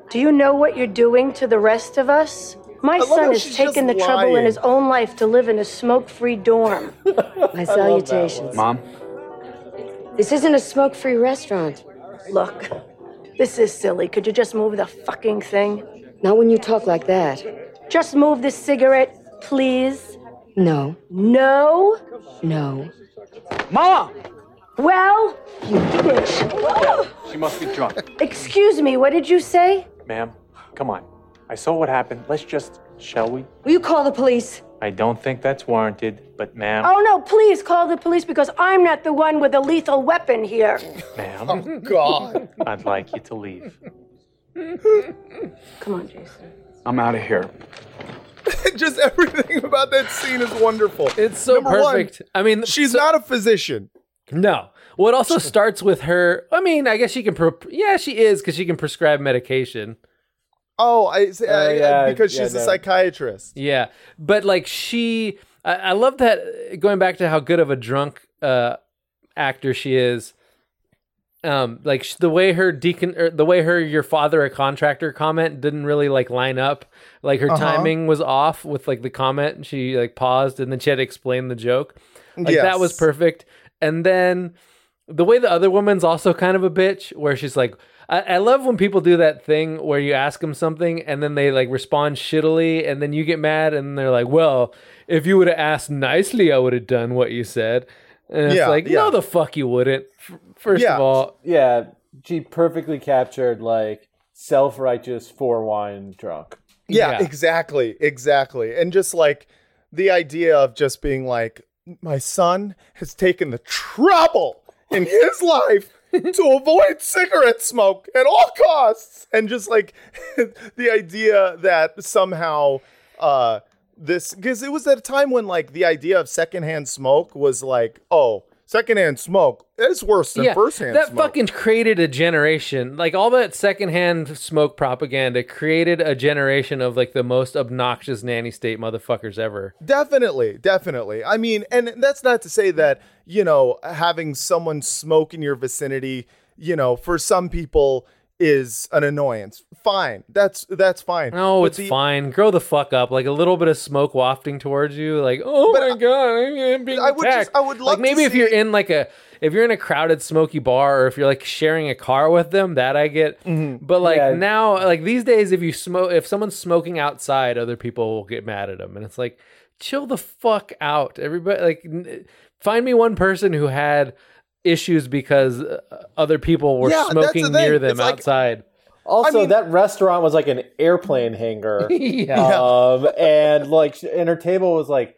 Do you know what you're doing to the rest of us? My son has taken the just trouble in his own life to live in a smoke free dorm. My salutations. Mom, This isn't a smoke free restaurant. Look, this is silly. Could you just move the fucking thing? Not when you talk like that. Just move this cigarette, please. No. No? No. Mom! Well, you bitch. She must be drunk. Excuse me, what did you say? Ma'am, come on. I saw what happened. Let's just, shall we? Will you call the police? I don't think that's warranted, but ma'am, Oh no, please call the police because I'm not the one with a lethal weapon here. ma'am, Oh, God. I'd like you to leave. Come on, Jason. I'm out of here. just everything about that scene is wonderful. It's so Number one, perfect. I mean, she's so- not a physician. No. Well, it also starts with her. I mean, I guess she can. Pro- yeah, she is because she can prescribe medication. Oh, I, I yeah, because yeah, she's a no. psychiatrist. Yeah, but like she, I, I love that. Going back to how good of a drunk uh, actor she is. Um, like the way her deacon, or the way her your father a contractor comment didn't really like line up. Like her Uh-huh. timing was off with like the comment, and she like paused, and then she had to explain the joke. Like that was perfect. And then the way the other woman's also kind of a bitch, where she's like, I, I love when people do that thing where you ask them something and then they like respond shittily, and then you get mad, and they're like, "Well, if you would have asked nicely, I would have done what you said." And it's Yeah, like, yeah. no, the fuck you wouldn't. First Yeah. of all, Yeah, she perfectly captured like self-righteous four wine drunk. Yeah, Yeah. exactly, exactly. And just like the idea of just being like, my son has taken the trouble in his life to avoid cigarette smoke at all costs, and just like the idea that somehow uh this because it was at a time when like the idea of secondhand smoke was like, oh, secondhand smoke is worse than yeah, firsthand that smoke. fucking created a generation. Like all that secondhand smoke propaganda created a generation of like the most obnoxious nanny state motherfuckers ever. Definitely, definitely. I mean, and that's not to say that, you know, having someone smoke in your vicinity, you know, for some people is an annoyance. Fine. That's that's fine. No, But it's the- fine. Grow the fuck up. Like a little bit of smoke wafting towards you. Like, oh But my I- god, I'm being I would just- I would love like maybe to if you're in like a if you're in a crowded smoky bar or if you're like sharing a car with them, that I get. Mm-hmm. But like Yeah. now, like these days, if you smoke, if someone's smoking outside, other people will get mad at them, and it's like, chill the fuck out, everybody. Like, n- find me one person who had issues because uh, other people were Yeah, that's the smoking near them It's like- outside. Also, mean- that restaurant was like an airplane hangar. Yeah. Um, and like, and her table was like,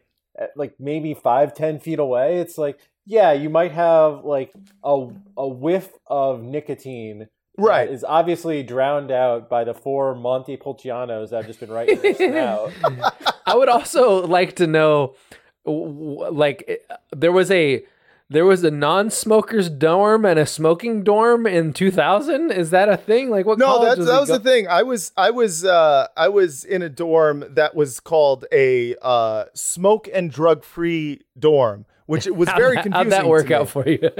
like maybe five, ten feet away. It's like, yeah, you might have like a a whiff of nicotine. Right. is obviously drowned out by the four Montepulcianos that have just been writing in your. I would also like to know, w- w- like, eh, there was a there was a non-smokers dorm and a smoking dorm in 2000. Is that a thing? Like, what? No, that's was that was go- the thing. I was I was uh I was in a dorm that was called a uh smoke and drug free dorm, which it was very confusing. How'd that work out for you?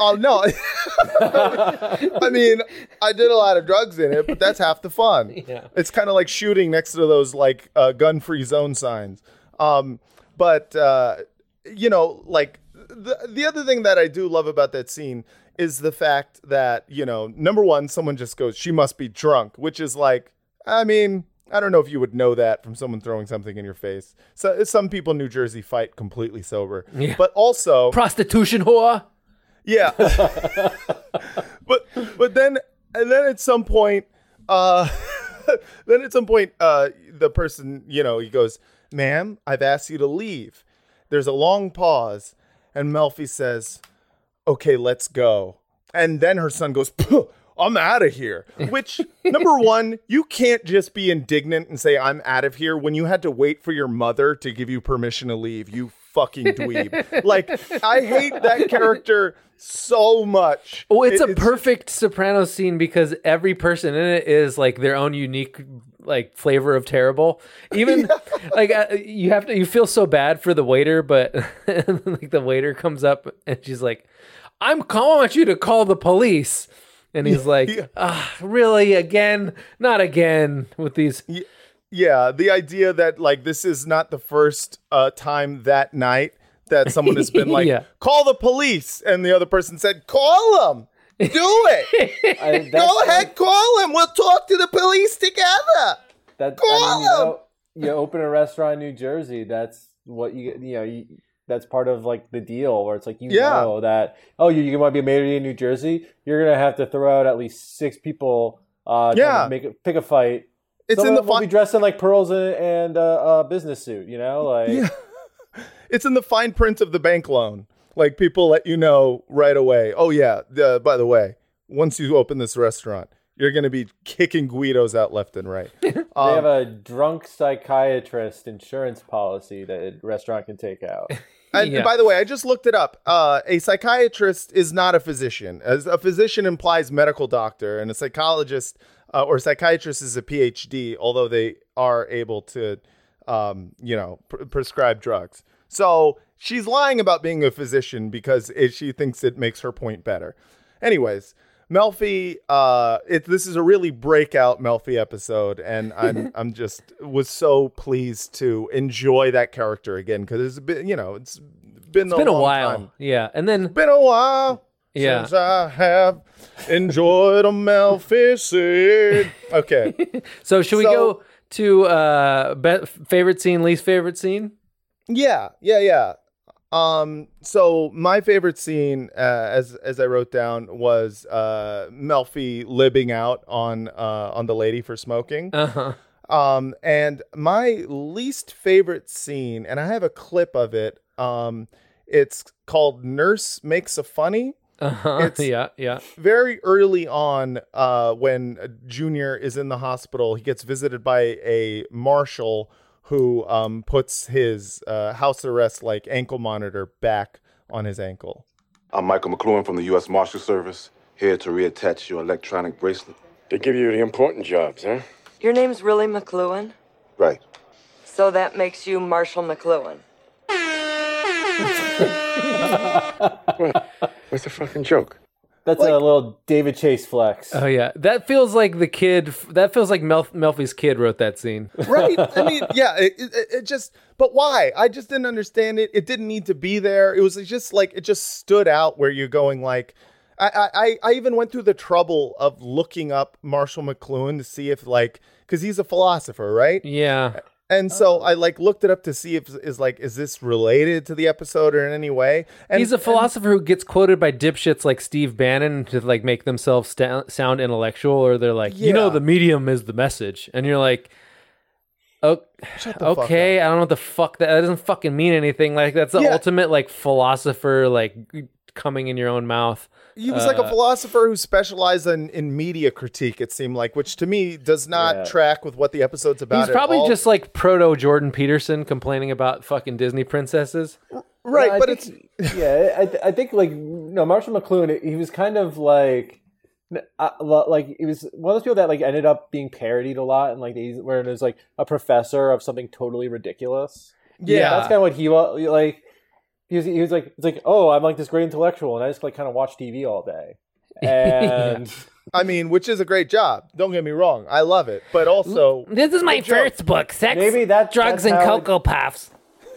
Oh no. I mean, I did a lot of drugs in it, but that's half the fun. Yeah. It's kind of like shooting next to those like uh, gun-free zone signs. Um, but uh, you know, like the the other thing that I do love about that scene is the fact that you know, number one, someone just goes, "She must be drunk," which is like, I mean, I don't know if you would know that from someone throwing something in your face. So some people in New Jersey fight completely sober, Yeah. but also Prostitution whore. yeah. but but then and then at some point, uh, then at some point, uh, the person you know he goes, "Ma'am, I've asked you to leave." There's a long pause, and Melfi says, "Okay, let's go." And then her son goes, "I'm out of here." Which number one, you can't just be indignant and say I'm out of here when you had to wait for your mother to give you permission to leave. You fucking dweeb. like I hate that character so much. Oh, it's It- a perfect Sopranos scene because every person in it is like their own unique like flavor of terrible. Even like uh, you have to you feel so bad for the waiter, but like the waiter comes up and she's like, "I'm calling want you to call the police." And he's like, ah, "Really again? Not again with these." Yeah, the idea that like this is not the first uh, time that night that someone has been like, Yeah. "Call the police," and the other person said, "Call them, do it, I, go ahead, call him. We'll talk to the police together." That Call I mean, you, know, you open a restaurant in New Jersey. That's what you you know. You, that's part of like the deal where it's like you Yeah. know that oh you, you want to be a d' in New Jersey. You're gonna have to throw out at least six people. Uh, Yeah. make it, pick a fight. It's Some in the them will fi- be dressed in like pearls and, and uh, a business suit. You know, like Yeah. It's in the fine print of the bank loan. Like people let you know right away. Oh yeah, the, by the way, once you open this restaurant, you're going to be kicking Guidos out left and right. they Um, have a drunk psychiatrist insurance policy that a restaurant can take out. And Yeah. by the way, I just looked it up. Uh, a psychiatrist is not a physician. As a physician implies medical doctor, and a psychologist uh, or psychiatrist is a PhD, although they are able to, um, you know, pr- prescribe drugs. So she's lying about being a physician because it, she thinks it makes her point better. Anyways, Melfi, uh, it, this is a really breakout Melfi episode, and I'm I'm just was so pleased to enjoy that character again because it's been you know it's been It's been a while, time. yeah, and then been a while Yeah. since I have enjoyed a Melfi scene. Okay, So should we So- go to uh be- favorite scene, least favorite scene? Yeah, yeah, yeah. Um, so my favorite scene, uh, as as I wrote down, was uh, Melfi libbing out on uh, on the lady for smoking. Uh-huh. Um, and my least favorite scene, and I have a clip of it. Um, it's called "Nurse Makes a Funny." Uh-huh. It's- yeah, yeah. very early on uh, when Junior is in the hospital, he gets visited by a marshal who um, puts his uh, house arrest like ankle monitor back on his ankle. I'm Michael McLuhan from the U.S. Marshal Service, here to reattach your electronic bracelet. They give you the important jobs, huh? Your name's really McLuhan? Right. So that makes you Marshall McLuhan. What's the fucking joke? That's a little David Chase flex. Oh yeah, that feels like the kid. That feels like Mel- Melfi's kid wrote that scene. Right? I mean, yeah, it, it, it just, but why? I just didn't understand it. It didn't need to be there. It was just like, it just stood out where you're going, like, I, I, I even went through the trouble of looking up Marshall McLuhan to see if, like, because he's a philosopher, right? Yeah. And so oh. I like looked it up to see if is like is this related to the episode or in any way? And He's a philosopher who gets quoted by dipshits like Steve Bannon to like make themselves sta- sound intellectual, or they're like, you know, the medium is the message, and you're like, oh, okay, I don't know what the fuck that, that doesn't fucking mean anything. Like that's the Yeah. ultimate like philosopher like coming in your own mouth. He was like a Uh, philosopher who specialized in, in media critique, it seemed like, which to me does not Yeah. track with what the episode's about. He's at probably all. just like proto Jordan Peterson complaining about fucking Disney princesses. right, No, but think- yeah, I, th- I think like no Marshall McLuhan, he was kind of like. Uh, like he was one of those people that like ended up being parodied a lot, and like these where there's like a professor of something totally ridiculous. Yeah. that's kind of what he was like. He was, he was like, it's like, oh, I'm like this great intellectual, and I just like kind of watch TV all day. And I mean, which is a great job. Don't get me wrong, I love it, but also This is my Good job. first book, Sex, Maybe that- Drugs, and how it- Cocoa Puffs.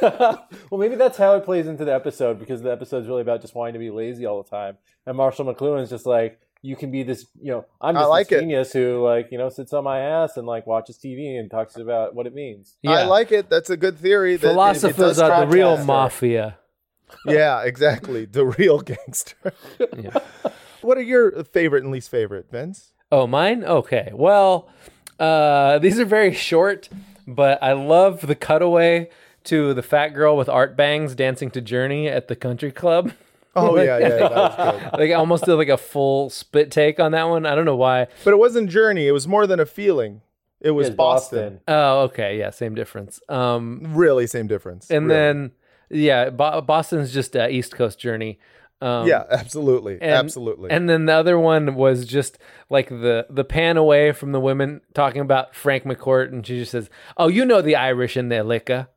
well, maybe that's how it plays into the episode because the episode's really about just wanting to be lazy all the time. And Marshall McLuhan's just like, you can be this, you know, I'm I just like this it. genius who like, you know, sits on my ass and like watches TV and talks about what it means. Yeah. I like it. That's a good theory. that it- it Philosophers are the real that. mafia. Yeah, exactly. The real gangster. What are your favorite and least favorite, Vince? Oh, mine? Okay. Well, uh, these are very short, but I love the cutaway to the fat girl with art bangs dancing to Journey at the country club. Oh, yeah, yeah, that was good. like I almost did like a full spit take on that one. I don't know why. But it wasn't Journey. It was more than a feeling. It was Yeah, Boston. Oh, okay. Yeah, same difference. Um, Really, same difference. and Really. then yeah, Bo- Boston's just uh, East Coast Journey. Um, yeah, absolutely, and- absolutely. And then the other one was just like the the pan away from the women talking about Frank McCourt, and she just says, "Oh, you know the Irish in their liquor."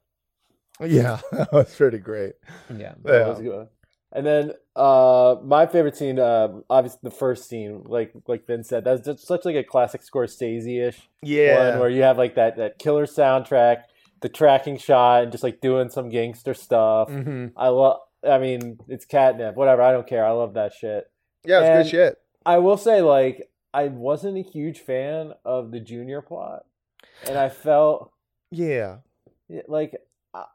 yeah, that was pretty great. Yeah. That was good. And then uh my favorite scene, uh obviously the first scene, like like Vin said, that's just such like a classic Scorsese-ish Yeah. one where you have like that that killer soundtrack, the tracking shot, and just like doing some gangster stuff. Mhm. I love. I mean, it's catnip. Whatever. I don't care. I love that shit. Yeah, it's And good shit. I will say, like, I wasn't a huge fan of the junior plot, and I felt Yeah. like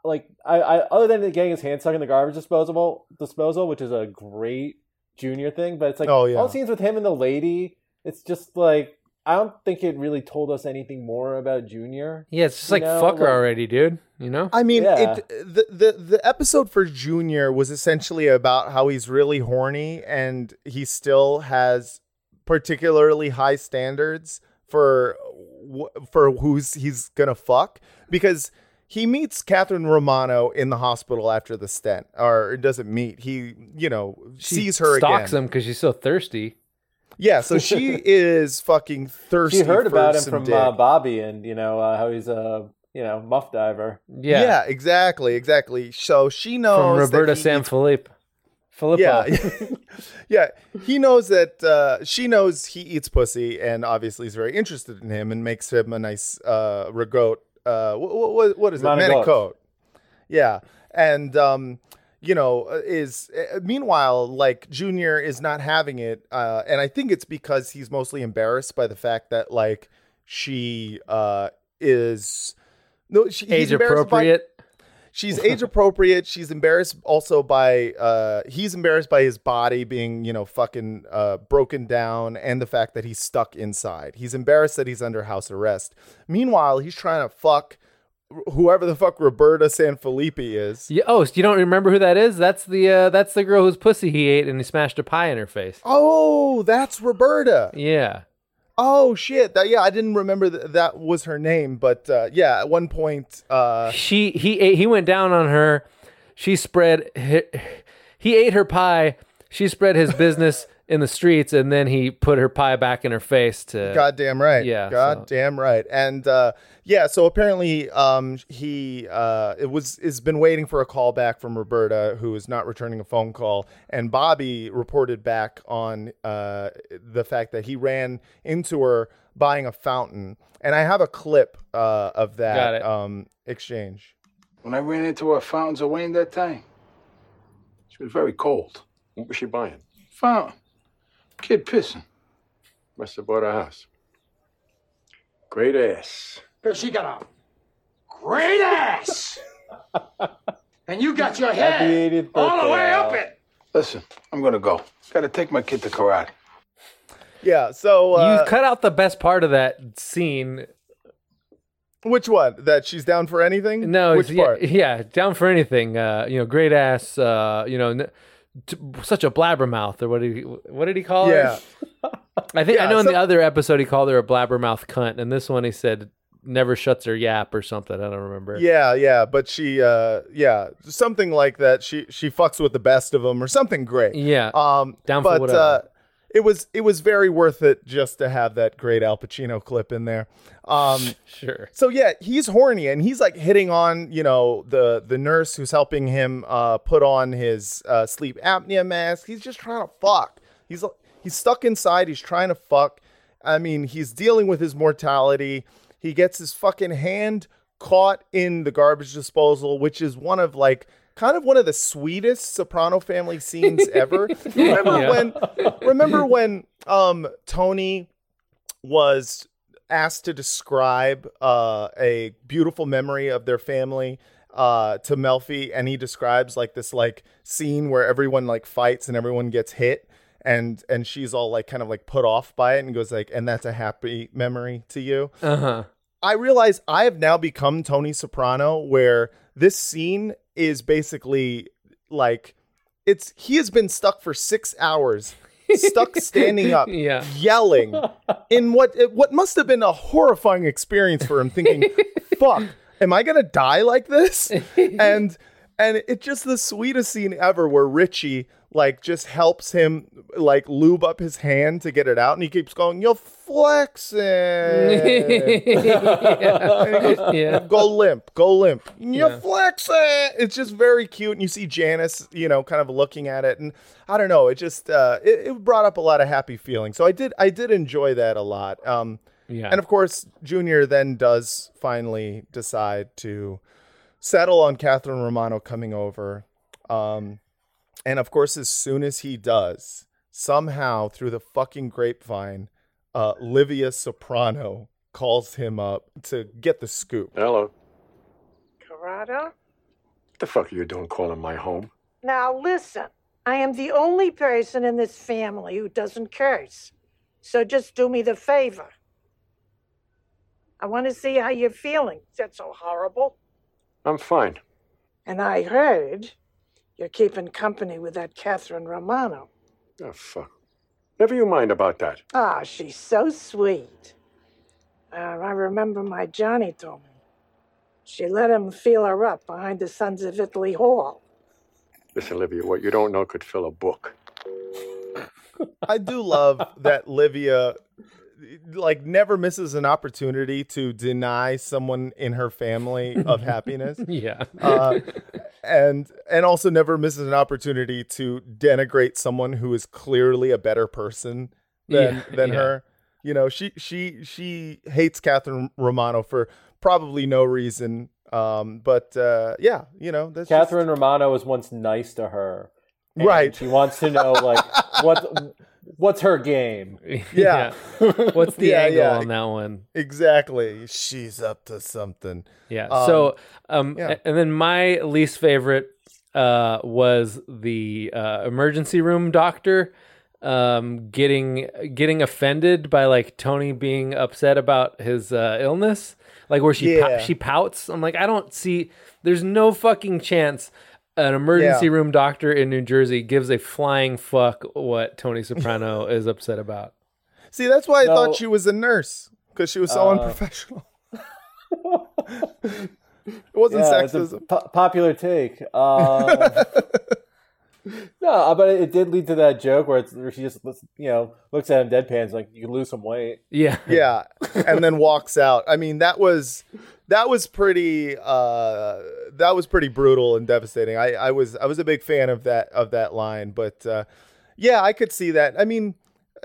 like I, I other than getting his hand stuck in the garbage disposable disposal, which is a great junior thing, but it's like Oh, yeah. all scenes with him and the lady, it's just like I don't think it really told us anything more about Junior. Yeah, it's just like know, fuck her like- already, dude. You know? I mean, Yeah. it the, the the episode for Junior was essentially about how he's really horny and he still has particularly high standards for wh- for who's he's gonna fuck because he meets Catherine Romano in the hospital after the stent, or doesn't meet. He, you know, She sees her stalks again. him because she's so thirsty. Yeah, so she is fucking thirsty. She heard about him from uh, Bobby, and you know uh, how he's a you know muff diver. Yeah. yeah, exactly, exactly. So she knows From Roberta Sanfilippo. Filippo. Yeah, yeah. He knows that uh, she knows he eats pussy, and obviously is very interested in him, and makes him a nice uh, regote. Uh, what, what, what is it? Manicote. Manicote. Yeah, and um, you know, uh, is uh, meanwhile like Junior is not having it, uh, and I think it's because he's mostly embarrassed by the fact that like she uh, is no she, he's Age appropriate. She's age appropriate. She's embarrassed also by uh he's embarrassed by his body being, you know, fucking uh broken down and the fact that he's stuck inside. He's embarrassed that he's under house arrest. Meanwhile, he's trying to fuck whoever the fuck Roberta Sanfilippi is. Yeah, oh, so you don't remember who that is? That's the uh, that's the girl whose pussy he ate and he smashed a pie in her face. Oh, that's Roberta. Yeah. Oh shit. That, yeah, I didn't remember that that was her name, but uh yeah, at one point uh She he he went down on her. She spread he, he ate her pie. She spread his business in the streets, and then he put her pie back in her face to. Goddamn right. Yeah, so- Goddamn right. And uh yeah, so apparently um he uh it was has been waiting for a call back from Roberta who is not returning a phone call and Bobby reported back on uh the fact that he ran into her buying a fountain. And I have a clip uh of that um exchange. When I ran into her fountains of Wayne that time, she was very cold. What was she buying? Fountain. Kid pissing. Must have bought a house. Great ass. Because she got a great ass. and you got your head all the way up it. Listen, I'm gonna go. Gotta take my kid to karate. Yeah, so uh you cut out the best part of that scene. which one? That she's down for anything? No, which yeah, part? Yeah, down for anything. Uh, you know, great ass. Uh, you know, n- t- such a blabbermouth, or what did he? What did he call Yeah. her? I think I Yeah, know in the other episode he called her a blabbermouth cunt, and this one he said never shuts her yap or something. I don't remember. Yeah, yeah, but she, uh, yeah, something like that. She she fucks with the best of them or something great. Yeah, Um, down for but whatever. uh, it was it was very worth it just to have that great Al Pacino clip in there. Um, sure. so yeah, he's horny and he's like hitting on you know the the nurse who's helping him uh, put on his uh, sleep apnea mask. He's just trying to fuck. He's he's stuck inside. He's trying to fuck. I mean, he's dealing with his mortality. He gets his fucking hand caught in the garbage disposal, which is one of like kind of one of the sweetest Soprano family scenes ever. remember Yeah. when? Remember when um, Tony was asked to describe uh, a beautiful memory of their family uh, to Melfi, and he describes like this like scene where everyone like fights and everyone gets hit. And and she's all like kind of like put off by it and goes like, and that's a happy memory to you. Uh huh. I realize I have now become Tony Soprano, where this scene is basically like it's he has been stuck for six hours, stuck standing up, Yeah. yelling in what what must have been a horrifying experience for him, thinking, "Fuck, am I gonna die like this?" and and it's just the sweetest scene ever, where Richie like just helps him like lube up his hand to get it out, and he keeps going, "You're flexing." He goes, Yeah. Go limp, go limp. You're Yeah. flexing. It's just very cute, and you see Janice, you know, kind of looking at it, and I don't know, it just uh, it, it brought up a lot of happy feelings. So I did I did enjoy that a lot. Um, Yeah. and of course, Junior then does finally decide to settle on Catherine Romano coming over. Um, and of course, as soon as he does, somehow through the fucking grapevine, uh, Livia Soprano calls him up to get the scoop. Hello. Corrado? What the fuck are you doing calling my home? Now listen, I am the only person in this family who doesn't curse. So just do me the favor. I want to see how you're feeling. Is that so horrible? I'm fine. And I heard you're keeping company with that Catherine Romano. Oh, fuck. Never you mind about that. Ah, she's so sweet. Uh, I remember my Johnny told me. She let him feel her up behind the Sons of Italy Hall. Listen, Olivia, what you don't know could fill a book. I do love that Livia like never misses an opportunity to deny someone in her family of happiness. Yeah. Uh, and and also never misses an opportunity to denigrate someone who is clearly a better person than Yeah, than yeah. her. You know, she she she hates Catherine Romano for probably no reason. Um, but uh, yeah, you know, that's just- Catherine Romano was once nice to her. Right. She wants to know like what what's her game. Yeah. What's the Yeah, angle yeah. on that one? exactly. She's up to something. Yeah. Um, so, um, yeah. and then my least favorite uh, was the uh, emergency room doctor um, getting getting offended by like Tony being upset about his uh, illness, like where she pou- she pouts. I'm like, I don't see. There's no fucking chance. An emergency Yeah. room doctor in New Jersey gives a flying fuck what Tony Soprano is upset about. See, that's why I No. thought she was a nurse because she was so Uh, unprofessional. it wasn't Yeah, it's a sexism. po- popular take. Um, no, but it did lead to that joke where, it's, where she just you know looks at him deadpan, is like you can lose some weight. Yeah. yeah and then walks out i mean that was that was pretty uh that was pretty brutal and devastating. I i was i was a big fan of that of that line but uh yeah i could see that. I mean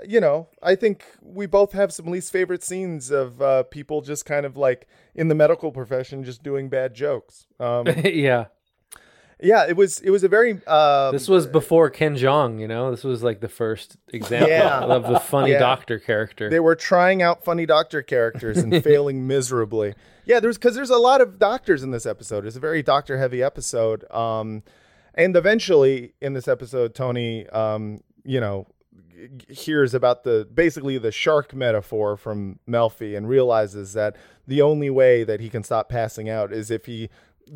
you know i think we both have some least favorite scenes of uh people just kind of like in the medical profession just doing bad jokes. Um yeah. Yeah it was it was a very uh This was before Ken Jeong, you know. This was like the first example Yeah. of the funny Yeah. doctor character. They were trying out funny doctor characters and failing miserably. Yeah, there's because there's a lot of doctors in this episode. It's a very doctor heavy episode. Um, and eventually in this episode, Tony, um, you know, hears about the basically the shark metaphor from Melfi and realizes that the only way that he can stop passing out is if he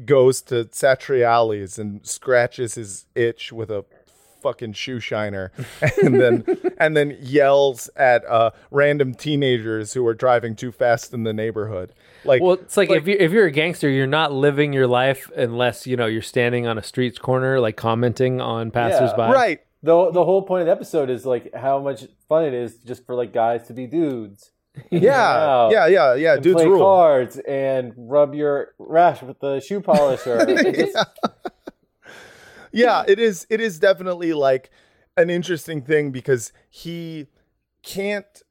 goes to Satriali's and scratches his itch with a fucking shoe shiner and then and then yells at uh random teenagers who are driving too fast in the neighborhood like well, it's like, if you if you're a gangster, you're not living your life unless you know you're standing on a street's corner, like commenting on passersby. right The the whole point of the episode is like how much fun it is just for like guys to be dudes. yeah yeah yeah yeah and dudes play rule cards and rub your rash with the shoe polisher. Just- yeah, it is. It is definitely like an interesting thing because he can't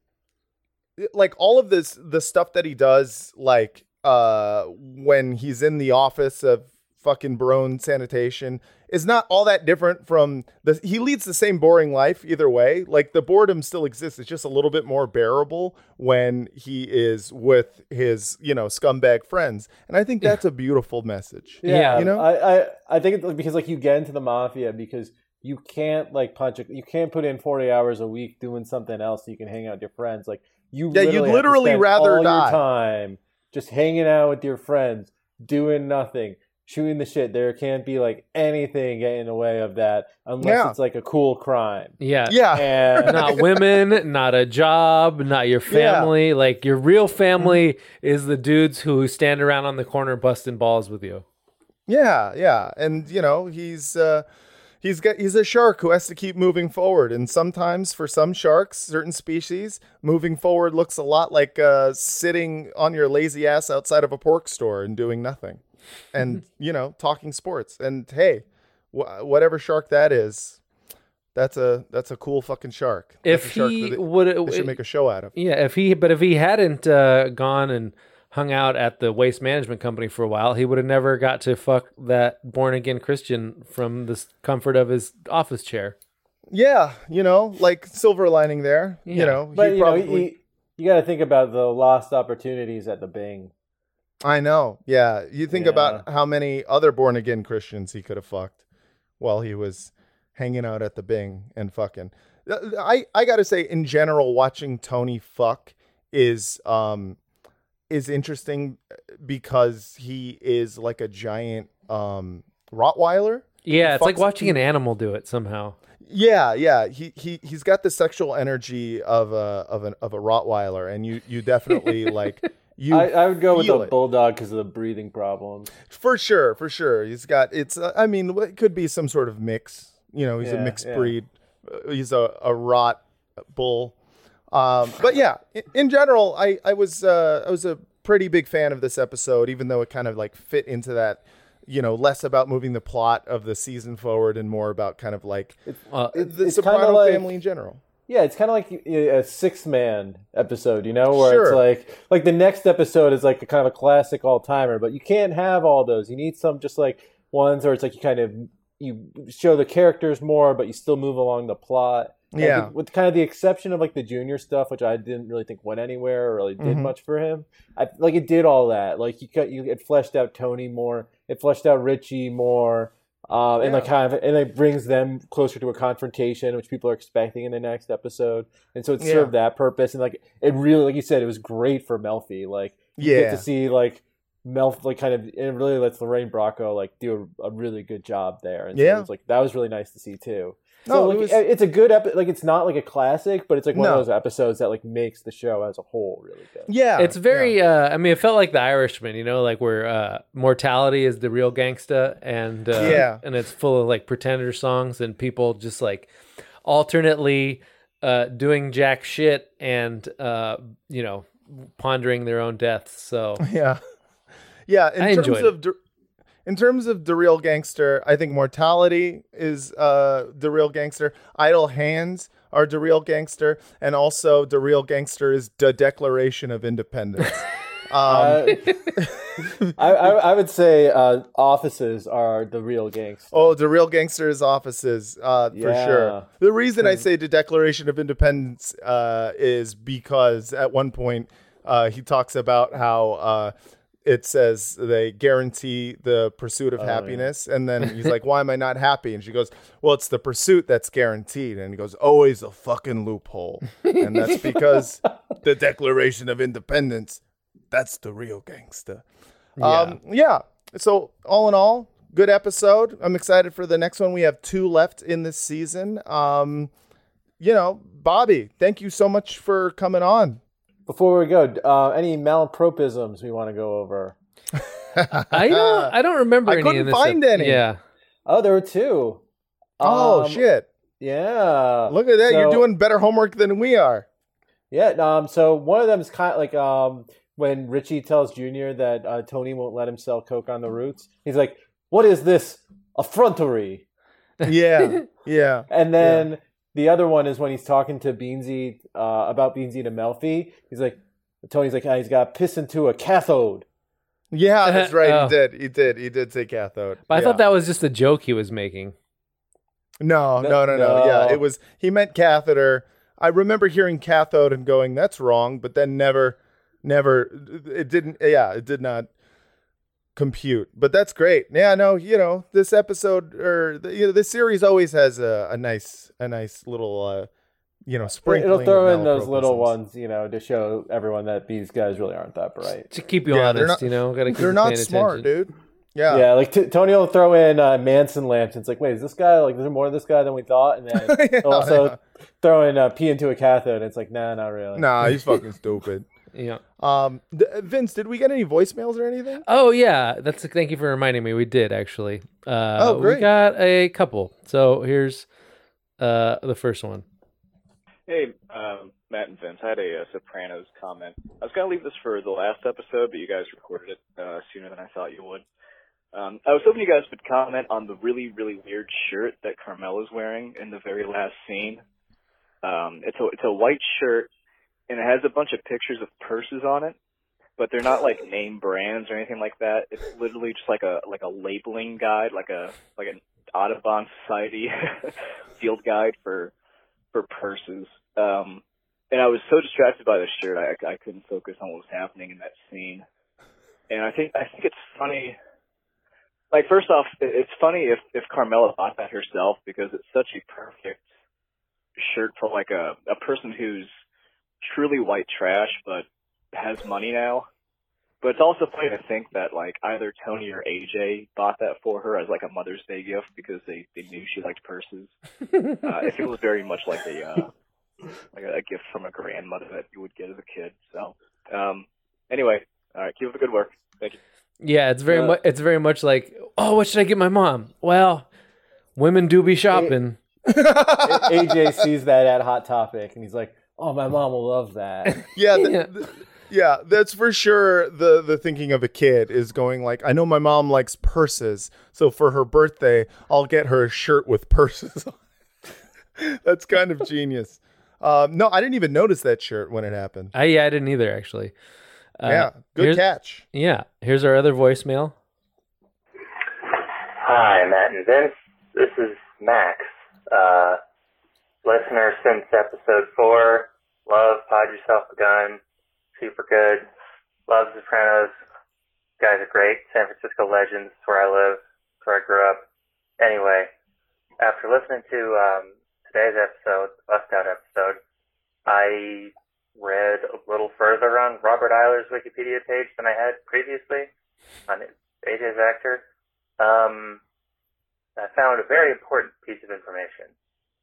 like all of this the stuff that he does like uh when he's in the office of fucking Barone sanitation is not all that different from the he leads the same boring life either way. Like the boredom still exists. It's just a little bit more bearable when he is with his, you know, scumbag friends. And I think that's a beautiful message. Yeah, You know? I, I I think it's because like you get into the mafia because you can't like punch a, you can't put in forty hours a week doing something else so you can hang out with your friends. Like you, Yeah, you'd literally have to spend rather all die. your time just hanging out with your friends, doing nothing, shooting the shit. There can't be like anything getting in the way of that unless Yeah. it's like a cool crime. Yeah. Yeah. And not women, not a job, not your family. Like your real family Mm-hmm. is the dudes who stand around on the corner busting balls with you. Yeah, yeah, and you know he's uh, he's got he's a shark who has to keep moving forward, and sometimes for some sharks, certain species, moving forward looks a lot like uh, sitting on your lazy ass outside of a pork store and doing nothing, and you know talking sports. And hey, wh- whatever shark that is, that's a that's a cool fucking shark. That's If a shark he that they- would- they should make a show out of. Yeah, if he but if he hadn't uh, gone and hung out at the waste management company for a while, he would have never got to fuck that born again Christian from the comfort of his office chair. Yeah, you know, like silver lining there. Yeah. You know, but he you know, probably. you, you got to think about the lost opportunities at the Bing. I know. Yeah. You think Yeah. about how many other born again Christians he could have fucked while he was hanging out at the Bing and fucking. I, I got to say, in general, watching Tony fuck is um is interesting because he is like a giant um Rottweiler. Yeah, it's like watching an animal do it somehow. Yeah, yeah. He he he's got the sexual energy of a of an of a Rottweiler, and you you definitely like you. I, I would go with a it. bulldog because of the breathing problems. For sure, for sure. He's got it's. Uh, I mean, it could be some sort of mix. You know, he's a mixed yeah. breed. Uh, He's a a rot bull. Um, but yeah, in, in general, I I was uh, I was a pretty big fan of this episode, even though it kind of like fit into that. You know, less about moving the plot of the season forward and more about kind of like Uh, the it's Soprano like- family in general. Yeah, it's kind of like a six man episode, you know, where it's like like the next episode is like a kind of a classic all timer, but you can't have all those. You need some just like ones where it's like you kind of you show the characters more, but you still move along the plot. Like, Yeah. with kind of the exception of like the junior stuff, which I didn't really think went anywhere or really did Mhm. much for him. I like it did all that. Like you cut you it fleshed out Tony more, it fleshed out Richie more. Um, and like kind of, and it brings them closer to a confrontation, which people are expecting in the next episode, and so it Yeah. served that purpose. And like it really, like you said, it was great for Melfi. Like you get Yeah. to see like Melf, like kind of, and it really lets Lorraine Bracco like do a, a really good job there. And so Yeah. it was like that was really nice to see too. No, So it was- it's a good episode. like it's not like a classic, but it's like one No. of those episodes that like makes the show as a whole really good. Yeah, it's very. Uh, I mean, it felt like The Irishman. You know, like where uh, mortality is the real gangsta, and uh, Yeah. and it's full of like pretender songs and people just like alternately uh, doing jack shit and uh, you know pondering their own deaths. So Yeah, yeah. In I terms of the, in terms of the real gangster, I think mortality is uh the real gangster. Idle hands are the real gangster, and also the real gangster is the Declaration of Independence. Um, I, I I would say uh, offices are the real gangster. Oh, the real gangsters offices, uh, for Yeah. sure. The reason I say the Declaration of Independence uh, is because at one point uh, he talks about how uh, it says they guarantee the pursuit of Oh, yeah. happiness, and then he's like, "Why am I not happy?" And she goes, "Well, it's the pursuit that's guaranteed." And he goes, "Always a fucking loophole," and that's because the Declaration of Independence, that's the real gangster. Um, yeah. So all in all, good episode. I'm excited for the next one. We have two left in this season. Um, you know, Bobby, thank you so much for coming on. Before we go, uh, any malapropisms we want to go over? I don't. I don't remember. I any couldn't in this find ep- any. Yeah. Oh, there were two. Oh Um, shit! Yeah. Look at that. You're doing better homework than we are. Yeah. Um. So one of them is kind of like um when Richie tells Junior that uh, Tony won't let him sell coke on the routes. He's like, "What is this effrontery?" Yeah. yeah. And then the other one is when he's talking to Beansy uh, about Beansy to Melfi. He's like, Tony's like, "Ah, he's got piss into a cathode. Yeah, that's right. Oh. He did. He did. He did say cathode. But I Yeah. thought that was just a joke he was making. No, No, no, no, no. no. Yeah, it was. He meant catheter. I remember hearing cathode and going, "That's wrong," but then never, never. It didn't. Yeah, it did not compute. But that's great. Yeah, no, you know, this episode or the, you know, this series always has a, a nice, a nice little, uh, you know, sprinkling. It'll throw in those little ones, you know, to show everyone that these guys really aren't that bright. To keep you Yeah, they're honest, not- you know, gotta keep They're not smart, attention. dude. Yeah. Yeah, like t- Tony will throw in uh, Manson lamps. It's like, wait, is this guy like? Is there more of this guy than we thought? And then Yeah, also yeah. throw in uh, pee into a cathode. And it's like, nah, not really. Nah, he's fucking stupid. Yeah. Um, d- Vince, did we get any voicemails or anything? Oh yeah, that's thank you for reminding me. We did actually. Uh, Oh, We got a couple. So here's uh, the first one. Hey, um, Matt and Vince. I had a, uh Sopranos comment. I was going to leave this for the last episode, but you guys recorded it uh, sooner than I thought you would. Um, I was hoping you guys would comment on the really, really weird shirt that Carmela's wearing in the very last scene. Um, it's a it's a white shirt, and it has a bunch of pictures of purses on it, but they're not like name brands or anything like that. It's literally just like a like a labeling guide, like a like an Audubon Society field guide for for purses. Um, and I was so distracted by the shirt, I, I couldn't focus on what was happening in that scene. And I think I think it's funny. Like first off, it's funny if if Carmela bought that herself because it's such a perfect shirt for like a a person who's truly white trash but has money now. But it's also funny to think that like either Tony or AJ bought that for her as like a Mother's Day gift because they they knew she liked purses. uh, it feels very much like a uh, like a, a gift from a grandmother that you would get as a kid. So um, anyway, all right, keep up the good work. Thank you. Yeah, it's very Uh, much. It's very much like, oh, what should I get my mom? Well, women do be shopping. AJ sees that at Hot Topic, and he's like, "Oh, my mom will love that." Yeah, th- th- yeah, that's for sure. The the thinking of a kid is going like, I know my mom likes purses, so for her birthday, I'll get her a shirt with purses. on. that's kind of genius. Um, no, I didn't even notice that shirt when it happened. I, yeah, I didn't either actually. Uh, yeah, good catch. Yeah, here's our other voicemail. Hi, Matt and Vince. This is Max. Uh, listener since episode four. Love Pod Yourself a Gun. Super good. Love Sopranos. guys are great. San Francisco legends. Where I live. Where I grew up. Anyway, after listening to um, today's episode, Bust Out episode, I read a little further on Robert Iler's Wikipedia page than I had previously on AJ's actor. Um, I found a very important piece of information.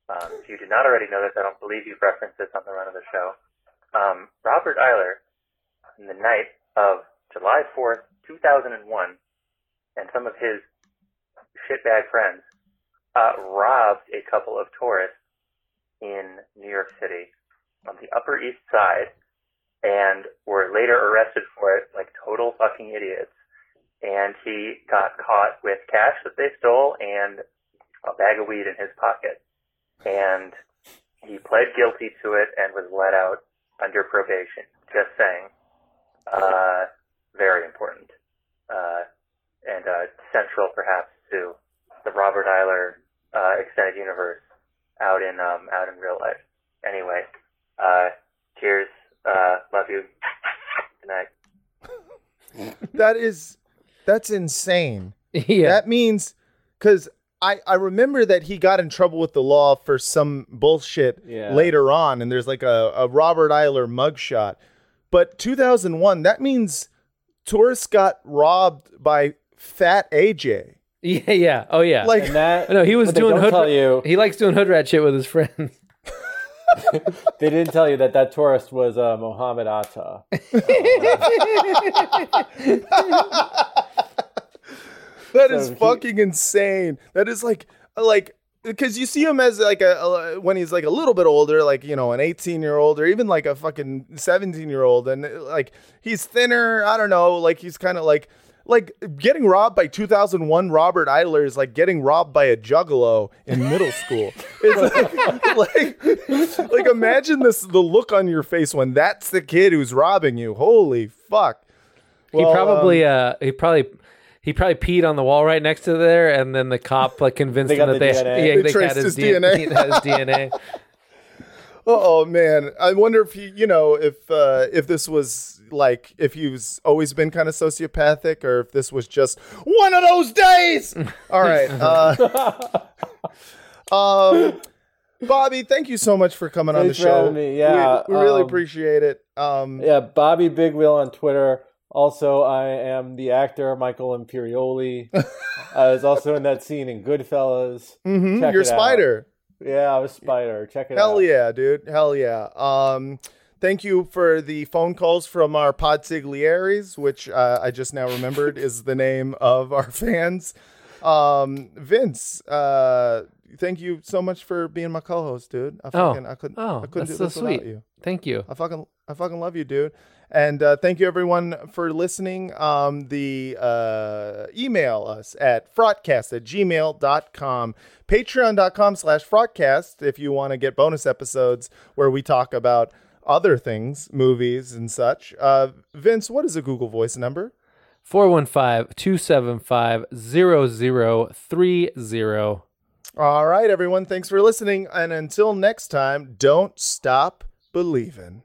Um, if you did not already know this, I don't believe you've referenced this on the run of the show. Um, Robert Iler, in the night of July 4th, 2001, and some of his shitbag friends uh, robbed a couple of tourists in New York City on the Upper East Side and were later arrested for it like total fucking idiots. And he got caught with cash that they stole and a bag of weed in his pocket. And he pled guilty to it and was let out under probation. Just saying. Uh, very important. Uh, and, uh, central perhaps to the Robert Iler, uh, extended universe out in, um, out in real life. Anyway, uh, cheers. Uh, love you. Good night. that is that's insane. Yeah. That means cuz I I remember that he got in trouble with the law for some bullshit Yeah. later on and there's like a, a Robert Iler mugshot. But 2001 that means tourists got robbed by fat AJ. Yeah, yeah. Oh yeah. Like- And that, no, he was what they doing don't hood. tell you, He likes doing hood rat shit with his friends. they didn't tell you that that tourist was uh, Mohammed Atta. That So is he- fucking insane. That is like like because you see him as like a, a when he's like a little bit older, like you know, an eighteen year old or even like a fucking seventeen year old, and like he's thinner. I don't know, like he's kind of like like getting robbed by 2001 Robert Iler is like getting robbed by a juggalo in middle school. It's like, like like imagine this the look on your face when that's the kid who's robbing you. Holy fuck. he probably uh he probably he probably peed on the wall right next to there, and then the cop like convinced They him that the they DNA. yeah They they, traced had his, his DNA. DNA. had his DNA. Oh man, I wonder if he, you know, if uh, if this was like if he's always been kind of sociopathic, or if this was just one of those days. All right, uh, um, Bobby, thank you so much for coming on the for show. me. Yeah, we, we really um, appreciate it. Um, Yeah, Bobby Big Wheel on Twitter. Also, I am the actor Michael Imperioli. I was also in that scene in Goodfellas. mhm, Check you're it out. Spider. Yeah, I was Spider. Check it Hell out. Hell yeah, dude. Hell yeah. Um, thank you for the phone calls from our podsiglieres, which uh, I just now remembered is the name of our fans. Um, Vince, uh, thank you so much for being my co-host, dude. I Oh. I couldn't, Oh, I couldn't that's do so this without sweet. you. Thank you. I fucking, I fucking love you, dude. And uh, thank you everyone for listening. Um, the uh, email us at fraudcast at gmail.com, patreon.com slash fraudcast if you want to get bonus episodes where we talk about other things, movies and such. Uh, Vince, what is a Google Voice number? 415-275-0030. All right, everyone. Thanks for listening. And until next time, don't stop believing.